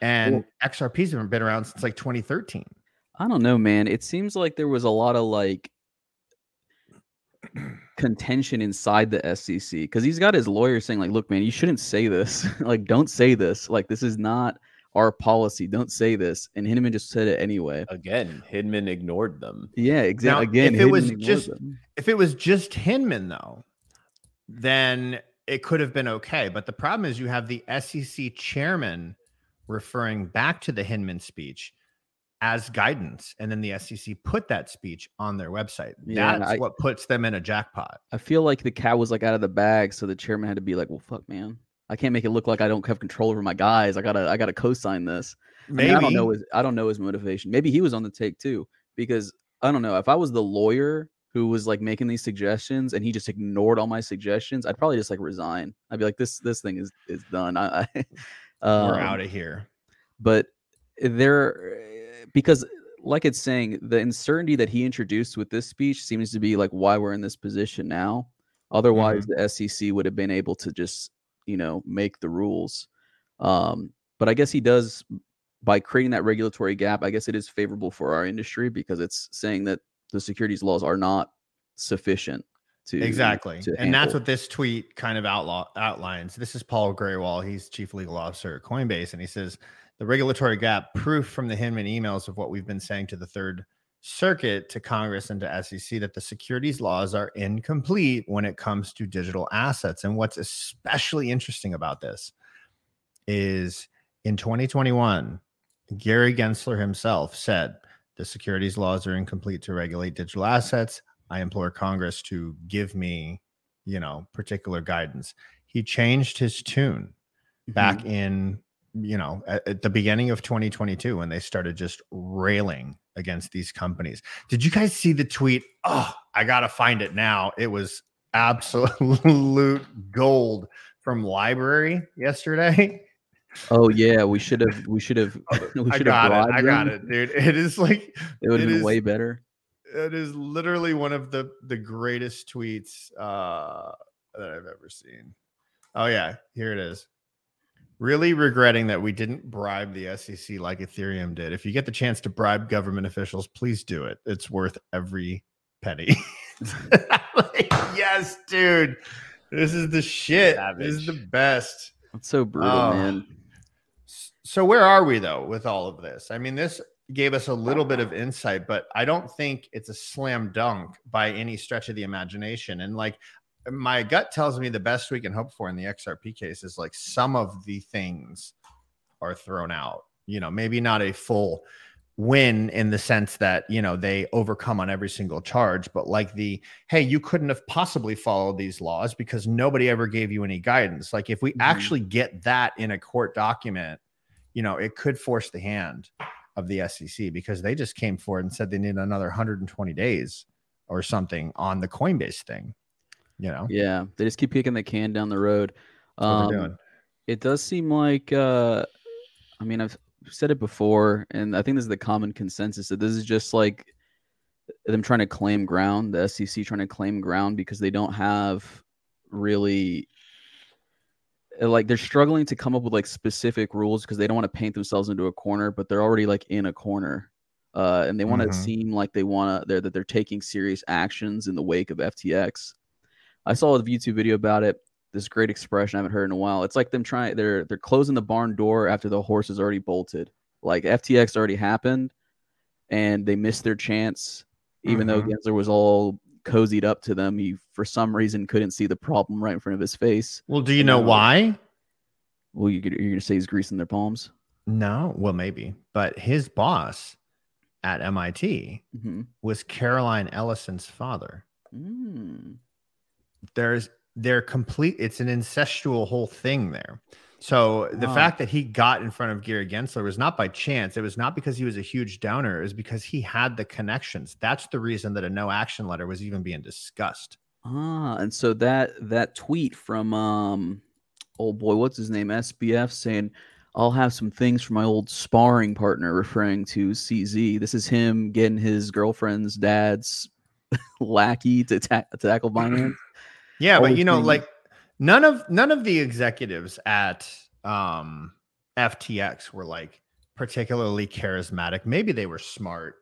And Well- XRPs haven't been around since like 2013. I don't know, man. It seems like there was a lot of like contention inside the SEC because he's got his lawyer saying, like, look, man, you shouldn't say this. like, don't say this. Like, this is not our policy. Don't say this. And Hinman just said it anyway. Again, Hinman ignored them. Yeah, Now, exactly. Again, if it was Hinman ignored just- them. if it was just Hinman though, then it could have been okay. But the problem is you have the SEC chairman referring back to the Hinman speech as guidance. And then the SEC put that speech on their website. Yeah, That's I- what puts them in a jackpot. I feel like the cat was like out of the bag, so the chairman had to be like, "Well, fuck, man, I can't make it look like I don't have control over my guys. I gotta, I gotta co-sign this." I, mean, Maybe I don't know his, I don't know his motivation. Maybe he was on the take too, because I don't know if I was the lawyer who was like making these suggestions and he just ignored all my suggestions, I'd probably just like resign. I'd be like, "This, this thing is is done." I, I we're um, out of here. but there eh, because eh, like it's saying the uncertainty that he introduced with this speech seems to be like why we're in this position now otherwise mm-hmm. the sec would have been able to just you know make the rules um but i guess he does by creating that regulatory gap i guess it is favorable for our industry because it's saying that the securities laws are not sufficient to Exactly. to And that's what this tweet kind of outlaw outlines. This is Paul Grewal. He's chief legal officer at Coinbase. And he says the regulatory gap proof from the Hinman emails of what we've been saying to the third circuit to Congress and to SEC that the securities laws are incomplete when it comes to digital assets. And what's especially interesting about this is in 2021, Gary Gensler himself said the securities laws are incomplete to regulate digital assets. I implore Congress to give me, you know, particular guidance. He changed his tune back Mhm. in, you know, at, at the beginning of 2022 when they started just railing against these companies. Did you guys see the tweet? Oh, I got to find it now. It was absolute gold from library yesterday. oh yeah we should have we should have we I should got have it. I got them. it, dude. It is like it would have been is- way better it is literally one of the the greatest tweets uh that I've ever seen. Oh yeah, here it is. Really regretting that we didn't bribe the SEC like Ethereum did. If you get the chance to bribe government officials, please do it. It's worth every penny. Like, yes, dude. This is the shit. This is the best. That's so brutal, Oh. man. So where are we though with all of this? I mean, this gave us a little bit of insight, but I don't think it's a slam dunk by any stretch of the imagination. And like my gut tells me the best we can hope for in the XRP case is like some of the things are thrown out. You know, maybe not a full win in the sense that you know they overcome on every single charge but like the hey you couldn't have possibly followed these laws because nobody ever gave you any guidance like if we Mhm. actually get that in a court document you know it could force the hand of the SEC because they just came forward and said they need another 120 days or something on the Coinbase thing you know Yeah, they just keep kicking the can down the road. That's what they're Um, it does seem like uh i mean i've said it before and i think this is the common consensus that this is just like them trying to claim ground the sec trying to claim ground because they don't have really uh, like they're struggling to come up with like specific rules because they don't want to paint themselves into a corner but they're already like in a corner uh, and they want to Mhm. seem like they want to they're that they're taking serious actions in the wake of ftx i saw a youtube video about it this great expression I haven't heard in a while. It's like them trying they're they're closing the barn door after the horse is already bolted. Like FTX already happened and they missed their chance even though Mhm. Gensler was all cozied up to them. He for some reason couldn't see the problem right in front of his face. well do you know No. why Well, you you're going to say he's greasing their palms. no well maybe but his boss at MIT hmm was Caroline Ellison's father. Mm. There's they're complete. It's an incestual whole thing there. So the Wow. fact that he got in front of Gary Gensler was not by chance. It was not because he was a huge downer. It was because he had the connections. That's the reason that a no action letter was even being discussed. Ah, and so that that tweet from um, oh boy, what's his name? SBF saying, "I'll have some things for my old sparring partner," referring to CZ. This is him getting his girlfriend's dad's lackey to, ta- to tackle Binance. Yeah, but you know, like none of none of the executives at um FTX were like particularly charismatic. Maybe they were smart.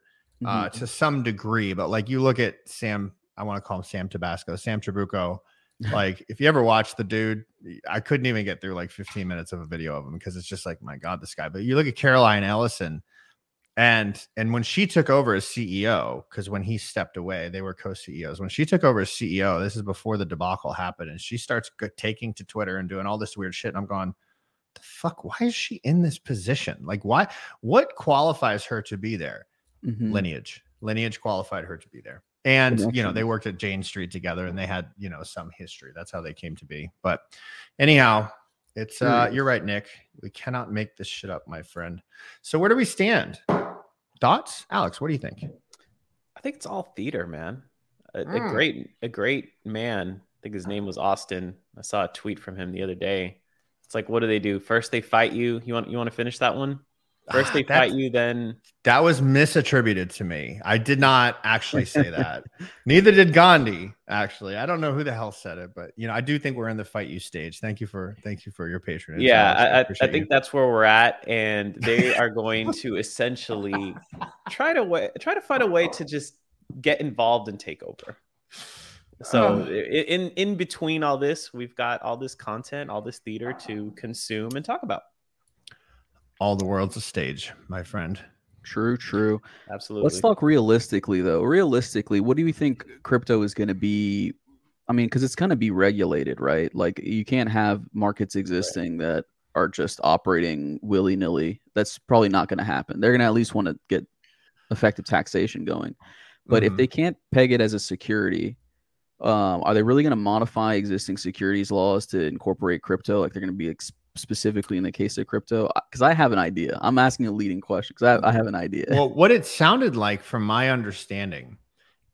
uh, Mhm. to some degree. But like you look at Sam, I want to call him Sam Tabasco, Sam Trabucco. Like if you ever watch the dude, I couldn't even get through like 15 minutes of a video of him because it's just like, my God, this guy. But you look at Caroline Ellison, and and when she took over as CEO, because when he stepped away, they were co-CEOs. When she took over as CEO, this is before the debacle happened, and she starts go- taking to Twitter and doing all this weird shit. And I'm going, the fuck? Why is she in this position? Like, why? What qualifies her to be there? Mhm. Lineage. Lineage qualified her to be there. And you know, they worked at Jane Street together and they had, you know, some history. That's how they came to be. But anyhow, it's uh Curious. you're right, Nick. We cannot make this shit up, my friend. So where do we stand? Thoughts? Alex, what do you think? I think it's all theater, man. A, a Mm. great, a great man. I think his name was Austin. I saw a tweet from him the other day. It's like, what do they do? First, they fight you. You want, you want to finish that one? First, Ah, they fight you, then That was misattributed to me. I did not actually say that. Neither did Gandhi. Actually, I don't know who the hell said it, but you know, I do think we're in the fight you stage. Thank you for thank you for your patronage. yeah, I, I, I think you. that's where we're at, and they are going to essentially try to way, try to find a way to just get involved and take over. So Um, in in between all this, we've got all this content, all this theater to consume and talk about. All the world's a stage, my friend. True, true. Absolutely. Let's talk realistically, though. Realistically, what do you think crypto is going to be? I mean, because it's going to be regulated, right? Like, you can't have markets existing that are just operating willy nilly. That's probably not going to happen. They're going to at least want to get effective taxation going. But if Mhm. they can't peg it as a security, um, are they really going to modify existing securities laws to incorporate crypto? Like they're going to be ex- specifically in the case of crypto? Because I have an idea. I'm asking a leading question because I, I have an idea. well, what it sounded like, from my understanding,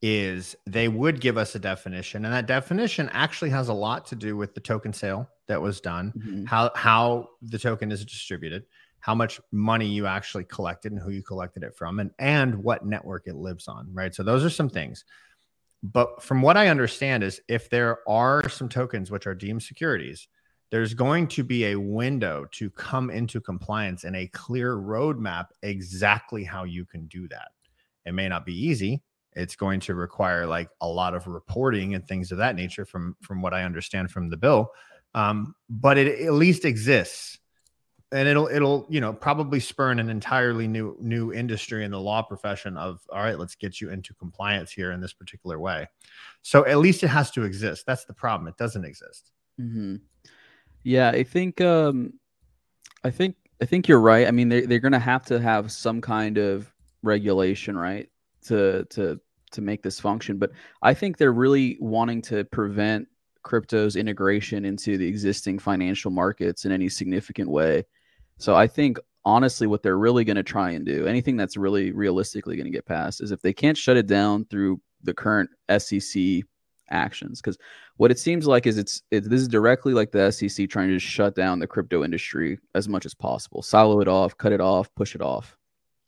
is they would give us a definition, and that definition actually has a lot to do with the token sale that was done, Mhm. how how the token is distributed, how much money you actually collected, and who you collected it from, and and what network it lives on. Right. So those are some things. But from what I understand is if there are some tokens which are deemed securities, there's going to be a window to come into compliance and a clear roadmap exactly how you can do that. It may not be easy. It's going to require like a lot of reporting and things of that nature from from what I understand from the bill. Um, but it at least exists. And it'll it'll you know probably spurn an entirely new new industry in the law profession of all right let's get you into compliance here in this particular way so at least it has to exist that's the problem it doesn't exist hmm Yeah, I think um, I think I think you're right. I mean, they they're gonna have to have some kind of regulation, right, to to to make this function. But I think they're really wanting to prevent crypto's integration into the existing financial markets in any significant way. So I think honestly, what they're really going to try and do, anything that's really realistically going to get passed, is if they can't shut it down through the current SEC actions, because what it seems like is it's it, this is directly like the SEC trying to shut down the crypto industry as much as possible, silo it off, cut it off, push it off.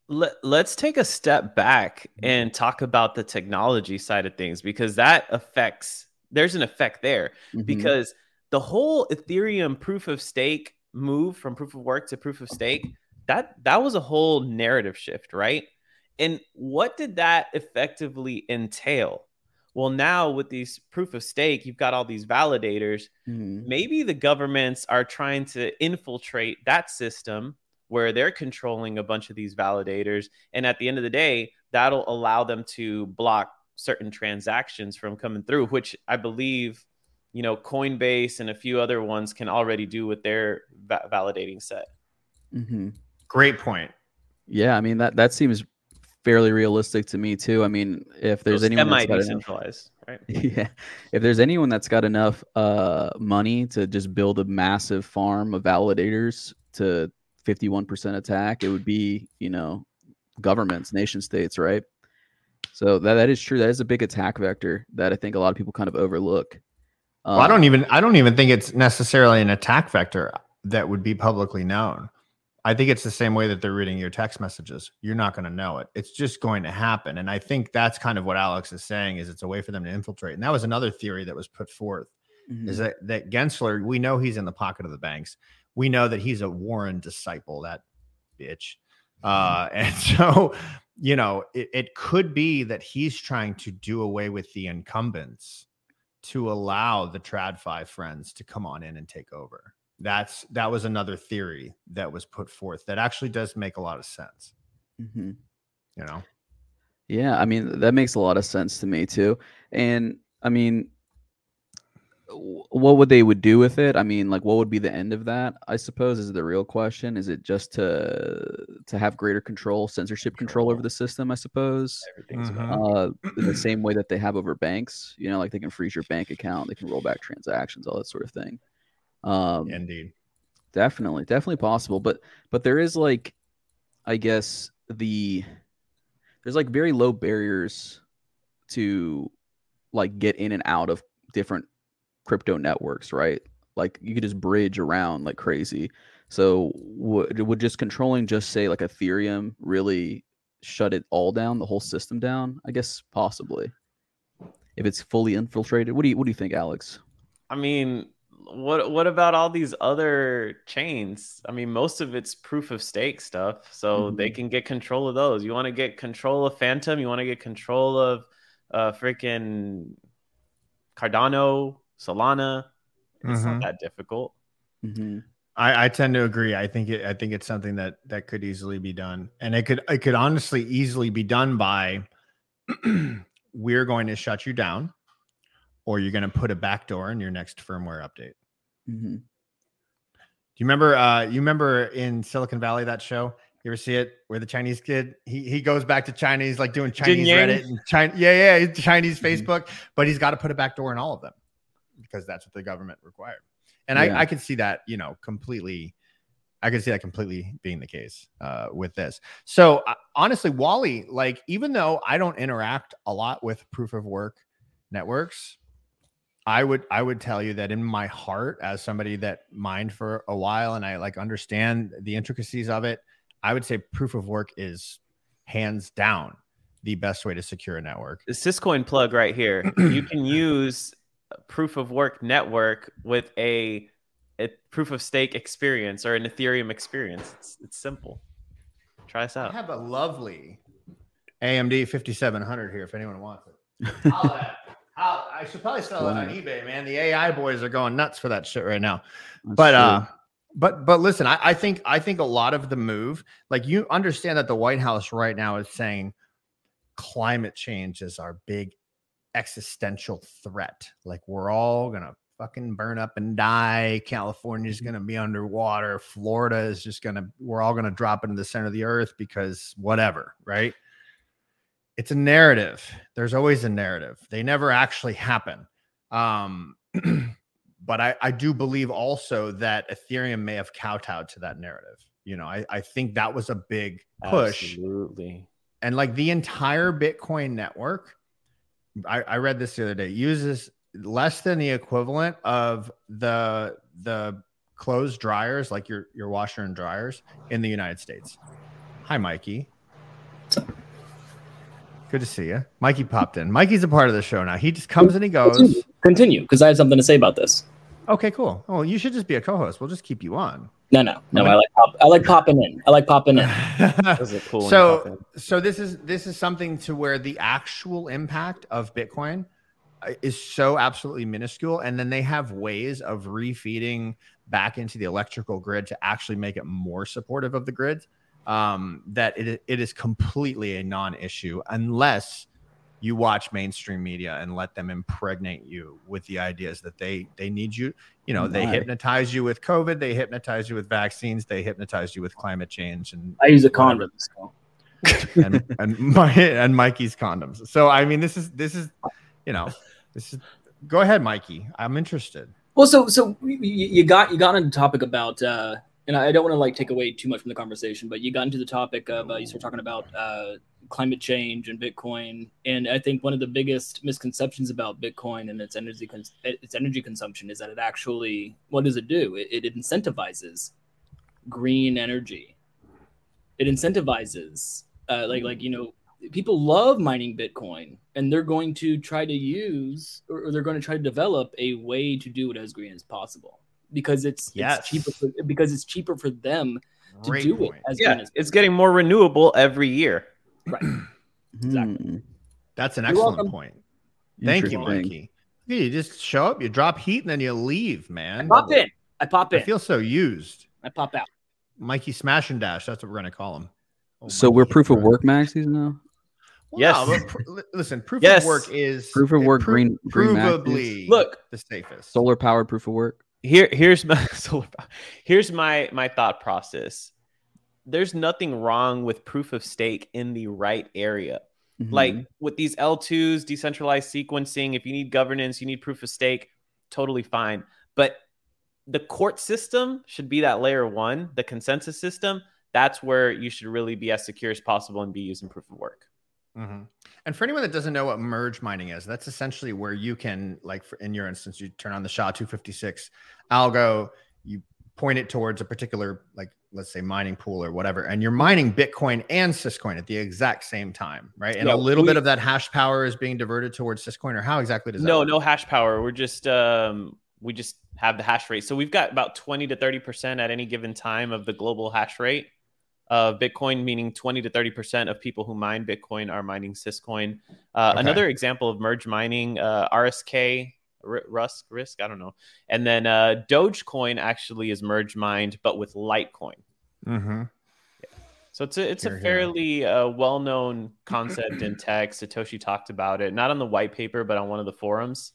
Let, let's take a step back and talk about the technology side of things because that affects there's an effect there Mhm. because the whole ethereum proof of stake move from proof of work to proof of stake that that was a whole narrative shift right and what did that effectively entail well now with these proof of stake you've got all these validators Mhm. maybe the governments are trying to infiltrate that system where they're controlling a bunch of these validators and at the end of the day that'll allow them to block certain transactions from coming through which i believe you know coinbase and a few other ones can already do with their va- validating set Mhm. great point Yeah, I mean that that seems fairly realistic to me too. I mean, if there's So anyone that's got enough, right yeah, if there's anyone that's got enough uh money to just build a massive farm of validators to 51% attack, it would be you know governments, nation states, right? So that that is true. That is a big attack vector that I think a lot of people kind of overlook. well, i don't Um, even i don't even think it's necessarily an attack vector that would be publicly known i think it's the same way that they're reading your text messages you're not going to know it it's just going to happen and i think that's kind of what alex is saying is it's a way for them to infiltrate and that was another theory that was put forth mhm. is that that Gensler, we know he's in the pocket of the banks. We know that he's a Warren disciple, that bitch. Uh, and so, you know, it, it could be that he's trying to do away with the incumbents to allow the TradFi friends to come on in and take over. That's that was another theory that was put forth that actually does make a lot of sense. Mhm. You know, Yeah, I mean that makes a lot of sense to me too. And I mean, what would they would do with it? I mean, like, what would be the end of that? I suppose is the real question. Is it just to to have greater control, censorship control, over the system? I suppose. Everything's Mhm. about Uh, in the same way that they have over banks. You know, like they can freeze your bank account, they can roll back transactions, all that sort of thing. Um, Indeed. definitely definitely possible but but there is like i guess the there's like very low barriers to like get in and out of different crypto networks right? Like you could just bridge around like crazy. So would would just controlling just say like ethereum really shut it all down the whole system down? I guess possibly. If it's fully infiltrated what do you what do you think alex? I mean, what what about all these other chains? I mean, most of it's proof of stake stuff, so they can get control of those. You want to get control of Fantom, you want to get control of uh freaking Cardano, Solana. It's Mhm. not that difficult. mm-hmm. I, I tend to agree. I think it. I think it's something that that could easily be done, and it could. It could honestly easily be done by we're going to shut you down, or you're going to put a backdoor in your next firmware update. Mm-hmm. Do you remember? Uh, you remember in Silicon Valley that show? You ever see it where the Chinese kid he he goes back to China, he's like doing Chinese Yang? Reddit and China, yeah, yeah, Chinese Mhm. Facebook, but he's got to put a backdoor in all of them because that's what the government required. And Yeah. I I could see that you know completely. I could see that completely being the case uh, with this. So uh, honestly, Wally, like even though I don't interact a lot with proof of work networks, I would I would tell you that in my heart, as somebody that mined for a while and I like understand the intricacies of it, I would say proof of work is hands down the best way to secure a network. The Syscoin plug right here. you can use proof of work network with a, a proof of stake experience or an Ethereum experience. It's, it's simple. Try this out. I out. have a lovely AMD 5700 here if anyone wants it. Uh, I should probably sell it on eBay, man. The AI boys are going nuts for that shit right now. but uh but but listen I, I think i think a lot of the move like you understand that the white house right now is saying climate change is our big existential threat. Like we're all gonna fucking burn up and die. California's gonna be underwater. Florida is just gonna we're all gonna drop into the center of the earth because whatever right it's a narrative there's always a narrative they never actually happen um but I, I do believe also that Ethereum may have kowtowed to that narrative. You know, I, I think that was a big push. Absolutely. And like the entire Bitcoin network, I, I read this the other day, uses less than the equivalent of the the clothes dryers, like your your washer and dryers in the United States. Hi, Mikey. Good to see you. Mikey popped in. Mikey's a part of the show now. He just comes and he goes. Continue, continue, because I have something to say about this. Okay, cool. Oh, you should just be a co-host. We'll just keep you on. No, no, no. I like pop, I like popping in. I like popping in. Cool. when you pop so in. so this is this is something to where the actual impact of Bitcoin uh, is so absolutely minuscule, and then they have ways of refeeding back into the electrical grid to actually make it more supportive of the grid. Um, that it it is completely a non-issue unless you watch mainstream media and let them impregnate you with the ideas that they they need you. You know they My. hypnotize you with covid they hypnotize you with vaccines they hypnotize you with climate change and I use a condom. And and my and mikey's condoms. So i mean this is this is you know this is go ahead mikey. I'm interested. Well, so so you, you got you got on the topic about, uh, and I don't want to like take away too much from the conversation, but you got into the topic of uh, you started talking about uh, climate change and Bitcoin, and I think one of the biggest misconceptions about Bitcoin and its energy cons- its energy consumption is that it actually what does it do? It, it incentivizes green energy. It incentivizes uh, like like you know people love mining Bitcoin and they're going to try to use or they're going to try to develop a way to do it as green as possible because it's, Yes. it's cheaper for, because it's cheaper for them to Great do point. it as yeah, green as it's getting more renewable every year. right. Exactly. Hmm, that's an You're excellent welcome. point thank you mikey Yeah, you just show up you drop heat and then you leave I man pop in. I pop in. i feel so used I pop out. mikey smash and dash that's what we're gonna call him Oh, So Mikey we're hit proof of the- work maxis now. Well, Yes. no, pr- listen, proof Yes. of work is Proof of work, pro- green- green matches. provably Look, the safest. Solar powered proof of work. Here here's my here's my my thought process. There's nothing wrong with proof of stake in the right area. Like Mhm. with these l2s decentralized sequencing if you need governance you need proof of stake totally fine. But the court system should be that layer one the consensus system. That's where you should really be as secure as possible and be using proof of work Mhm. And for anyone that doesn't know what merge mining is, that's essentially where you can, like, for, in your instance, you turn on the SHA 256 algo, you point it towards a particular, like, let's say mining pool or whatever, and you're mining Bitcoin and Syscoin at the exact same time, right? And Yeah, a little we- bit of that hash power is being diverted towards Syscoin, or how exactly does that? no work? no hash power we're just um we just have the hash rate so we've got about 20 to 30 percent at any given time of the global hash rate of bitcoin meaning 20 to 30 percent of people who mine bitcoin are mining syscoin uh, Okay. another example of merge mining uh, rsk R- Rusk, Risk, I don't know. And then uh, Dogecoin actually is merge mined, but with Litecoin. Mhm. So it's a it's Here, a fairly uh, well known concept in tech. Satoshi talked about it, not on the white paper, but on one of the forums.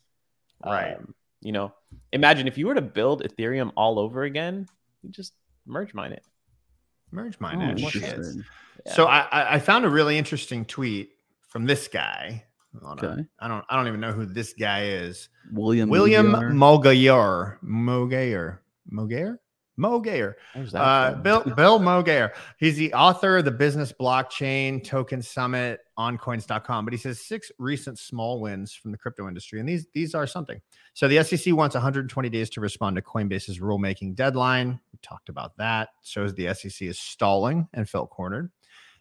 Right. Um, you know, imagine if you were to build Ethereum all over again, you just merge mine it. Merge Oh, what shit. Yeah. So I, I found a really interesting tweet from this guy. Okay. I don't I don't even know who this guy is. William William Mugiar. Mougayar. Mougayar. Mougayar. Where's Uh? Bill Bill Mougayar. He's the author of the Business Blockchain Token Summit on coins.com. But he says six recent small wins from the crypto industry. And these these are something. So the SEC wants 120 days to respond to Coinbase's rulemaking deadline. We talked about that. Shows the SEC is stalling and felt cornered.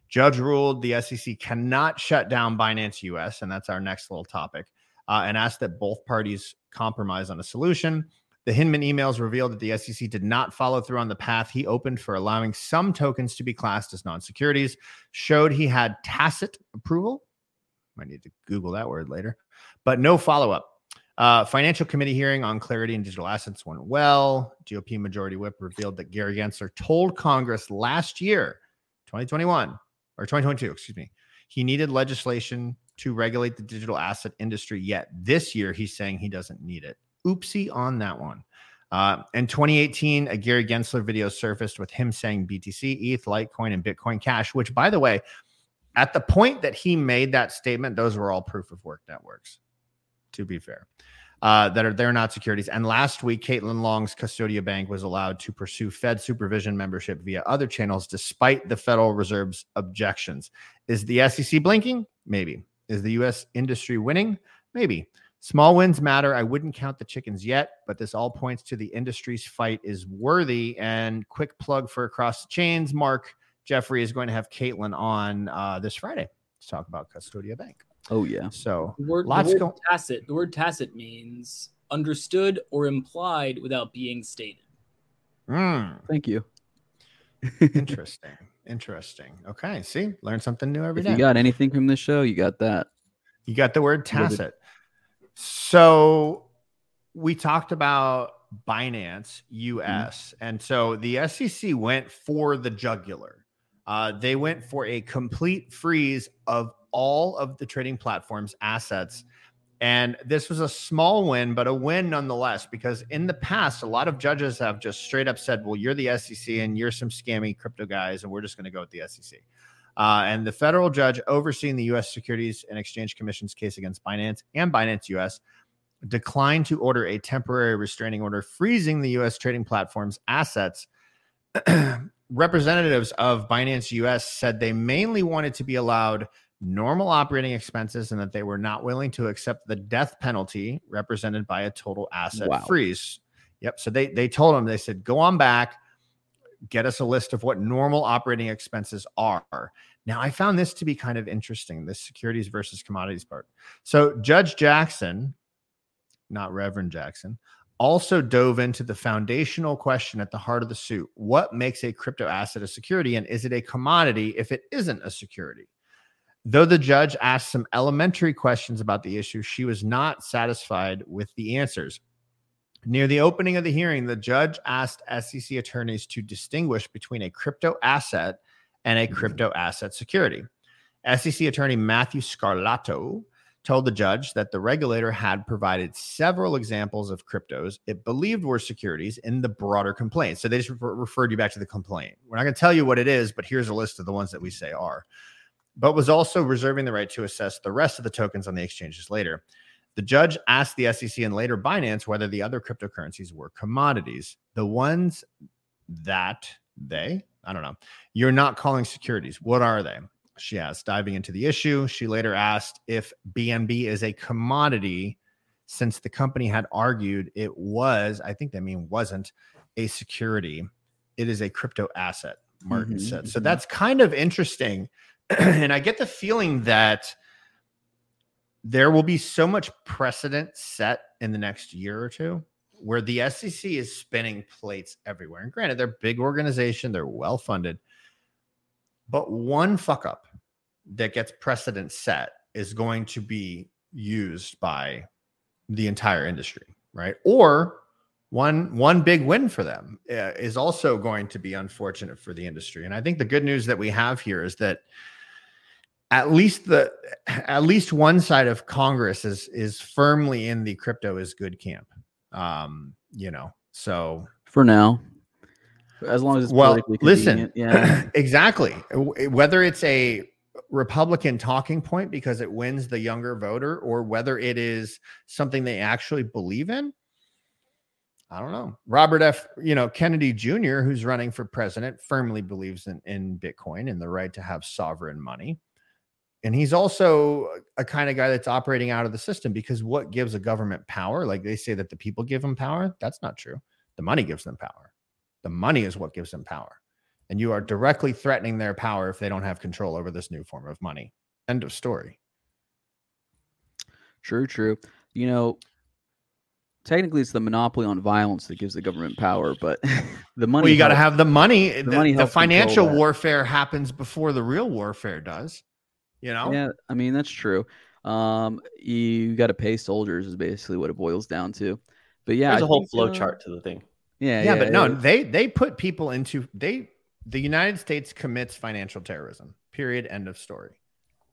Judge ruled the SEC cannot shut down Binance US, and that's our next little topic, uh, and asked that both parties compromise on a solution. The Hinman emails revealed that the SEC did not follow through on the path he opened for allowing some tokens to be classed as non securities, showed he had tacit approval. Might need to Google that word later, but no follow up. Uh, financial committee hearing on clarity and digital assets went well. GOP Majority Whip revealed that Gary Gensler told Congress last year, 2021 or 2022, excuse me, he needed legislation to regulate the digital asset industry. Yet this year, he's saying he doesn't need it. Oopsie on that one. Uh, in 2018, a Gary Gensler video surfaced with him saying BTC, ETH, Litecoin, and Bitcoin Cash, which, by the way, at the point that he made that statement, those were all proof of work networks, to be fair, uh, that are they're not securities. And last week, Caitlin Long's Custodia Bank was allowed to pursue Fed supervision membership via other channels, despite the Federal Reserve's objections. Is the SEC blinking? Maybe. Is the U.S. industry winning? Maybe. Small wins matter. I wouldn't count the chickens yet, but this all points to the industry's fight is worthy. And quick plug for Across the Chains, Mark Jeffrey is going to have Caitlin on uh, this Friday to talk about Custodia Bank. Oh yeah. So The word, Lots the word go- tacit. The word tacit means understood or implied without being stated. mm, Thank you. interesting. Interesting. Okay. See, learn something new every If day. you got anything from this show, you got that. You got the word tacit. So we talked about Binance US. And so the SEC went for the jugular. Uh, they went for a complete freeze of all of the trading platforms' assets. And this was a small win, but a win nonetheless, because in the past, a lot of judges have just straight up said, well, you're the SEC and you're some scammy crypto guys, and we're just going to go with the SEC. Uh, and the federal judge overseeing the U.S. Securities and Exchange Commission's case against Binance and Binance U.S. declined to order a temporary restraining order freezing the U.S. trading platform's assets. Representatives of Binance U.S. said they mainly wanted to be allowed normal operating expenses and that they were not willing to accept the death penalty represented by a total asset Wow. freeze. Yep. So they they told them they said go on back, get us a list of what normal operating expenses are. Now I found this to be kind of interesting. This securities versus commodities part. So Judge Jackson, not Reverend Jackson, also dove into the foundational question at the heart of the suit: What makes a crypto asset a security, and is it a commodity if it isn't a security? Though the judge asked some elementary questions about the issue, she was not satisfied with the answers. Near the opening of the hearing, the judge asked SEC attorneys to distinguish between a crypto asset and a mm-hmm. crypto asset security. SEC attorney Matthew Scarlato told the judge that the regulator had provided several examples of cryptos it believed were securities in the broader complaint. So they just refer- referred you back to the complaint. We're not going to tell you what it is, but here's a list of the ones that we say are. But was also reserving the right to assess the rest of the tokens on the exchanges later. The judge asked the SEC and later Binance whether the other cryptocurrencies were commodities. The ones that they, I don't know, you're not calling securities. What are they? She asked, diving into the issue. She later asked if BNB is a commodity since the company had argued it was, I think they mean wasn't, a security. It is a crypto asset, Martin Mhm, said. So mhm. that's kind of interesting. and I get the feeling that there will be so much precedent set in the next year or two where the SEC is spinning plates everywhere. And granted, they're a big organization, they're well funded, but one fuck up that gets precedent set is going to be used by the entire industry, right? Or one one big win for them uh, is also going to be unfortunate for the industry. And I think the good news that we have here is that at least the at least one side of Congress is is firmly in the crypto is good camp. Um, you know, so for now. As long as it's well, politically listen, yeah. exactly. Whether it's a Republican talking point because it wins the younger voter, or whether it is something they actually believe in, I don't know. Robert F. You know Kennedy Jr., who's running for president, firmly believes in in Bitcoin and the right to have sovereign money. And he's also a kind of guy that's operating out of the system because what gives a government power? Like they say that the people give them power. That's not true. The money gives them power. The money is what gives them power. And you are directly threatening their power if they don't have control over this new form of money. End of story. True, true. You know, technically it's the monopoly on violence that gives the government power, but the money well, you got to have the money. The, money the financial warfare happens before the real warfare does. You know? Yeah, I mean that's true. Um, you got to pay soldiers is basically what it boils down to. But yeah, There's I a whole think, flow uh, chart to the thing. Yeah, yeah, yeah, but no, they they put people into they the United States commits financial terrorism. Period. End of story.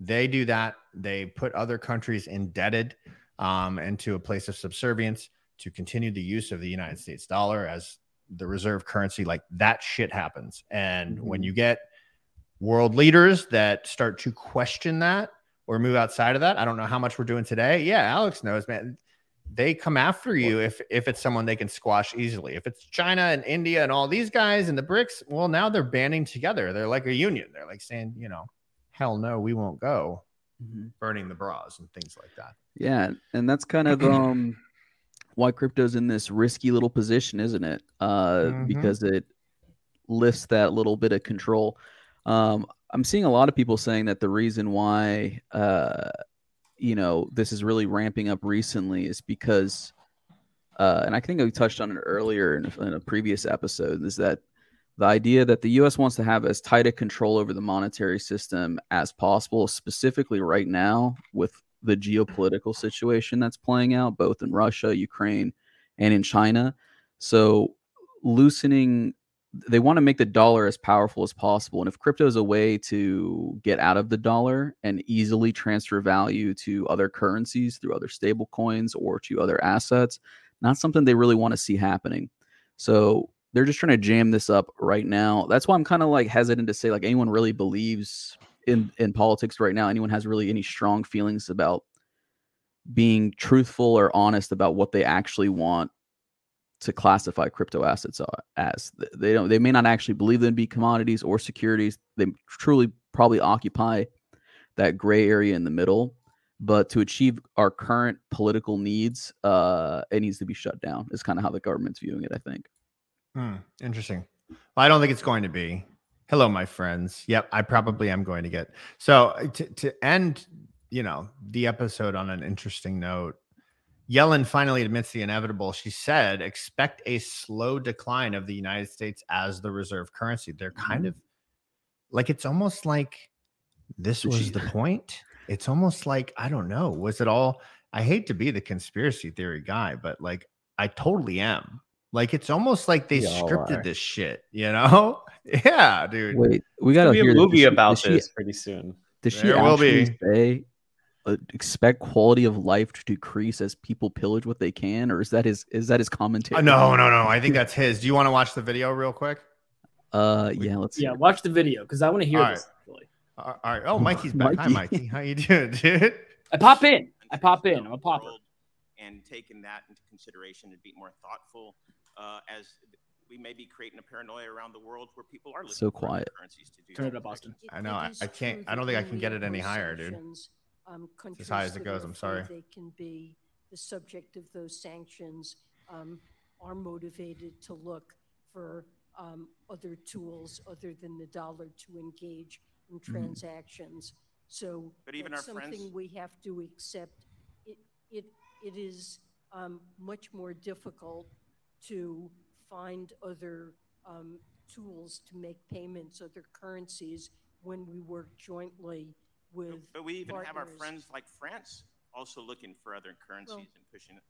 They do that. They put other countries indebted um, into a place of subservience to continue the use of the United States dollar as the reserve currency. Like that shit happens. And when Mhm. you get world leaders that start to question that or move outside of that, I don't know how much we're doing today. Yeah, Alex knows, man. They come after you if if it's someone they can squash easily. If it's China and India and all these guys and the BRICS, well, now they're banding together. They're like a union. They're like saying, you know, hell no, we won't go, Mhm. burning the bras and things like that. Yeah, and that's kind of um why crypto's in this risky little position, isn't it? Uh Mhm. because it lifts that little bit of control. Um I'm seeing a lot of people saying that the reason why uh you know this is really ramping up recently is because uh and I think we touched on it earlier in in a previous episode is that the idea that the US wants to have as tight a control over the monetary system as possible, specifically right now with the geopolitical situation that's playing out both in Russia, Ukraine, and in China. So loosening they want to make the dollar as powerful as possible. And if crypto is a way to get out of the dollar and easily transfer value to other currencies through other stable coins or to other assets, not something they really want to see happening. So they're just trying to jam this up right now. That's why I'm kind of like hesitant to say like anyone really believes in in politics right now. Anyone has really any strong feelings about being truthful or honest about what they actually want to classify crypto assets as. They don't. They may not actually believe them to be commodities or securities. They truly probably occupy that gray area in the middle. But to achieve our current political needs, uh, it needs to be shut down. Is kind of how the government's viewing it. I think. Hmm, interesting. Well, I don't think it's going to be. Hello, my friends. Yep, I probably am going to get. So uh, to, to end, you know, the episode on an interesting note, Yellen finally admits the inevitable. She said, expect a slow decline of the United States as the reserve currency. They're kind mm-hmm. of like it's almost like this was she- the point. It's almost like I don't know. Was it all? I hate to be the conspiracy theory guy, but like I totally am. Like it's almost like they We all scripted are. this shit, you know? Yeah, dude. Wait, we got to be hear a movie does she- about does she- this pretty soon. Does she There will actually be. say expect quality of life to decrease as people pillage what they can, or is that his is that his commentary? Uh, no, no, no. I think that's his. Do you want to watch the video real quick? Uh, yeah. Let's. Yeah, watch the video because I want to hear All this. actually. Uh, all right. Oh, Mikey's back. Hi, Mikey. Mikey. How you doing, dude? I pop in. I pop in. I'm a popper. world And taking that into consideration and be more thoughtful uh, as we may be creating a paranoia around the world where people are looking So for quiet. currencies to do Turn it up, Austin. I know, I- I can't- I don't think I can get it any higher, dude. Um, as high as it goes, I'm sorry. They can be the subject of those sanctions um, are motivated to look for um, other tools other than the dollar to engage in Mm-hmm. transactions. So But even that's our friends- something we have to accept. It, it, it is um, much more difficult to find other um, tools to make payments, other currencies, when we work jointly with. But, but we even have our friends like France also looking for other currencies Well- and pushing it.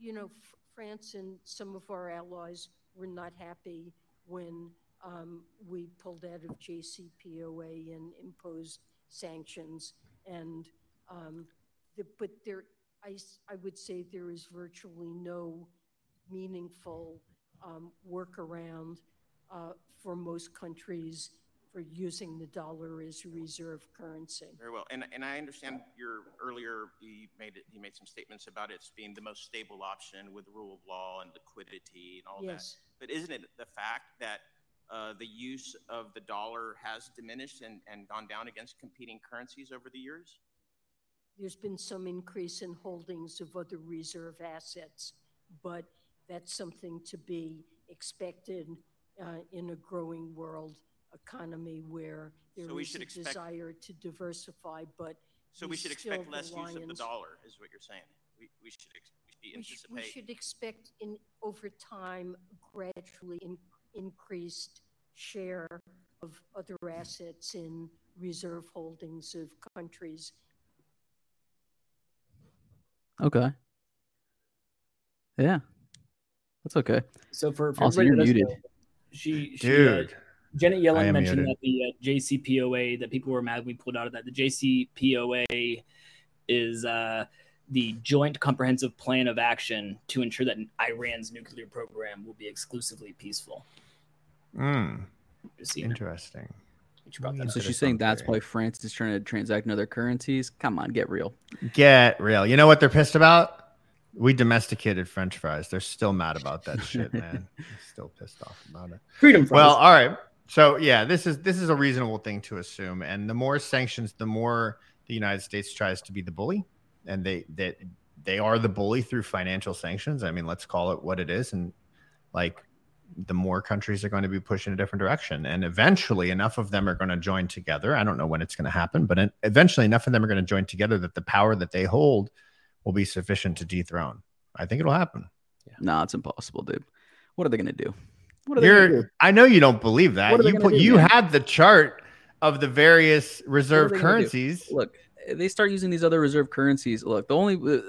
You know, F- France and some of our allies were not happy when um, we pulled out of JCPOA and imposed sanctions. And, um, the, but there, I, I would say there is virtually no meaningful um, workaround uh, for most countries for using the dollar as reserve currency. Very well, and and I understand your earlier you made it. You made some statements about it being the most stable option with the rule of law and liquidity and all Yes. that. But isn't it the fact that uh, the use of the dollar has diminished and, and gone down against competing currencies over the years? There's been some increase in holdings of other reserve assets, but that's something to be expected uh, in a growing world economy where there So we is should a expect- desire to diversify, but So we should still expect less use of the reliance- dollar, is what you're saying. We, we should ex- we should We sh- We anticipate. should expect in, over time, gradually in- increased share of other assets in reserve holdings of countries. Okay. Yeah. That's okay. So for, for Also, everybody you're that doesn't muted. know, she, she uh, Dude. Janet Yellen mentioned muted. that the uh, JCPOA that people were mad we pulled out of that. The JCPOA is uh, the Joint Comprehensive Plan of Action to ensure that Iran's nuclear program will be exclusively peaceful. Mm, Just so you know, interesting. that. So she's saying that's something. why France is trying to transact in other currencies. Come on, get real. Get real. You know what they're pissed about? We domesticated French fries. They're still mad about that shit, man. Still pissed off about it. Freedom fries. Well, all right. So yeah, this is this is a reasonable thing to assume. And the more sanctions, the more the United States tries to be the bully, and they that they are the bully through financial sanctions. I mean, let's call it what it is. And like the more countries are going to be pushing in a different direction, and eventually enough of them are going to join together. I don't know when it's going to happen, but eventually enough of them are going to join together that the power that they hold will be sufficient to dethrone. I think it'll happen. Nah, it's impossible, dude. What are they gonna do? What are they gonna do? I know you don't believe that. What are they You put do, you man? had the chart of the various reserve they gonna do? currencies. Look, they start using these other reserve currencies. Look, the only uh,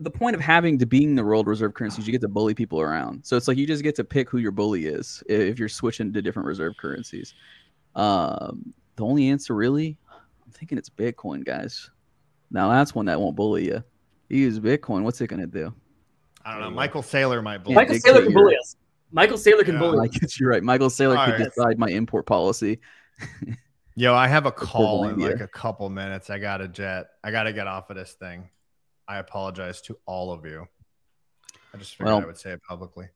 the point of having to being the world reserve currencies, you get to bully people around. So it's like you just get to pick who your bully is if you're switching to different reserve currencies. Um, the only answer, really, I'm thinking it's Bitcoin, guys. Now that's one that won't bully you. You use Bitcoin, what's it gonna do? I don't know. Michael Saylor might bully. Michael dictate Saylor can bully us. Michael Saylor can Yeah. bully I us. guess you're right. Michael Saylor All could right. decide my import policy. Yo, I have a call in like a couple minutes. I got a jet. I got to get off of this thing. I apologize to all of you. I just figured Well- I would say it publicly.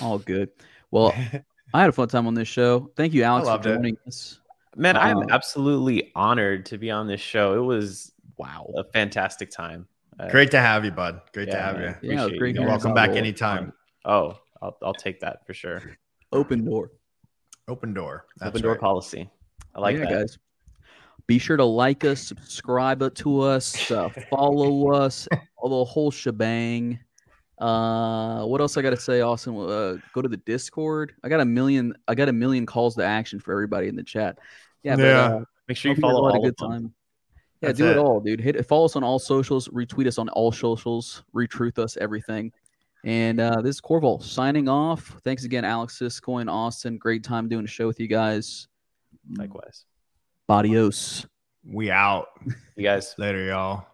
All good. Well, I had a fun time on this show. Thank you, Alex, for loved it. joining us. Man, I'm Uh, absolutely honored to be on this show. It was Wow. a fantastic time. Uh, Great to have you, bud. Great to have man. you. Yeah, Appreciate great you hearing guys. Welcome back it. anytime. Oh, I'll, I'll take that for sure. Open door. Open door. That's Open door right. policy. I like yeah, that. guys. Be sure to like us, subscribe to us, uh, follow us, all the whole shebang. Uh, what else I got to say, Austin? Uh, go to the Discord. I got a million. I got a million calls to action for everybody in the chat. Yeah, but, Yeah. uh, Make sure you follow. had a follow lot of all good them. time. Yeah, That's do it. it. all, dude. Hit follow us on all socials, retweet us on all socials, retruth us everything. And uh, this is Corval signing off. Thanks again, Alex Cisco and Austin. Great time doing a show with you guys. Likewise. Adios. We out. You guys. Later, y'all.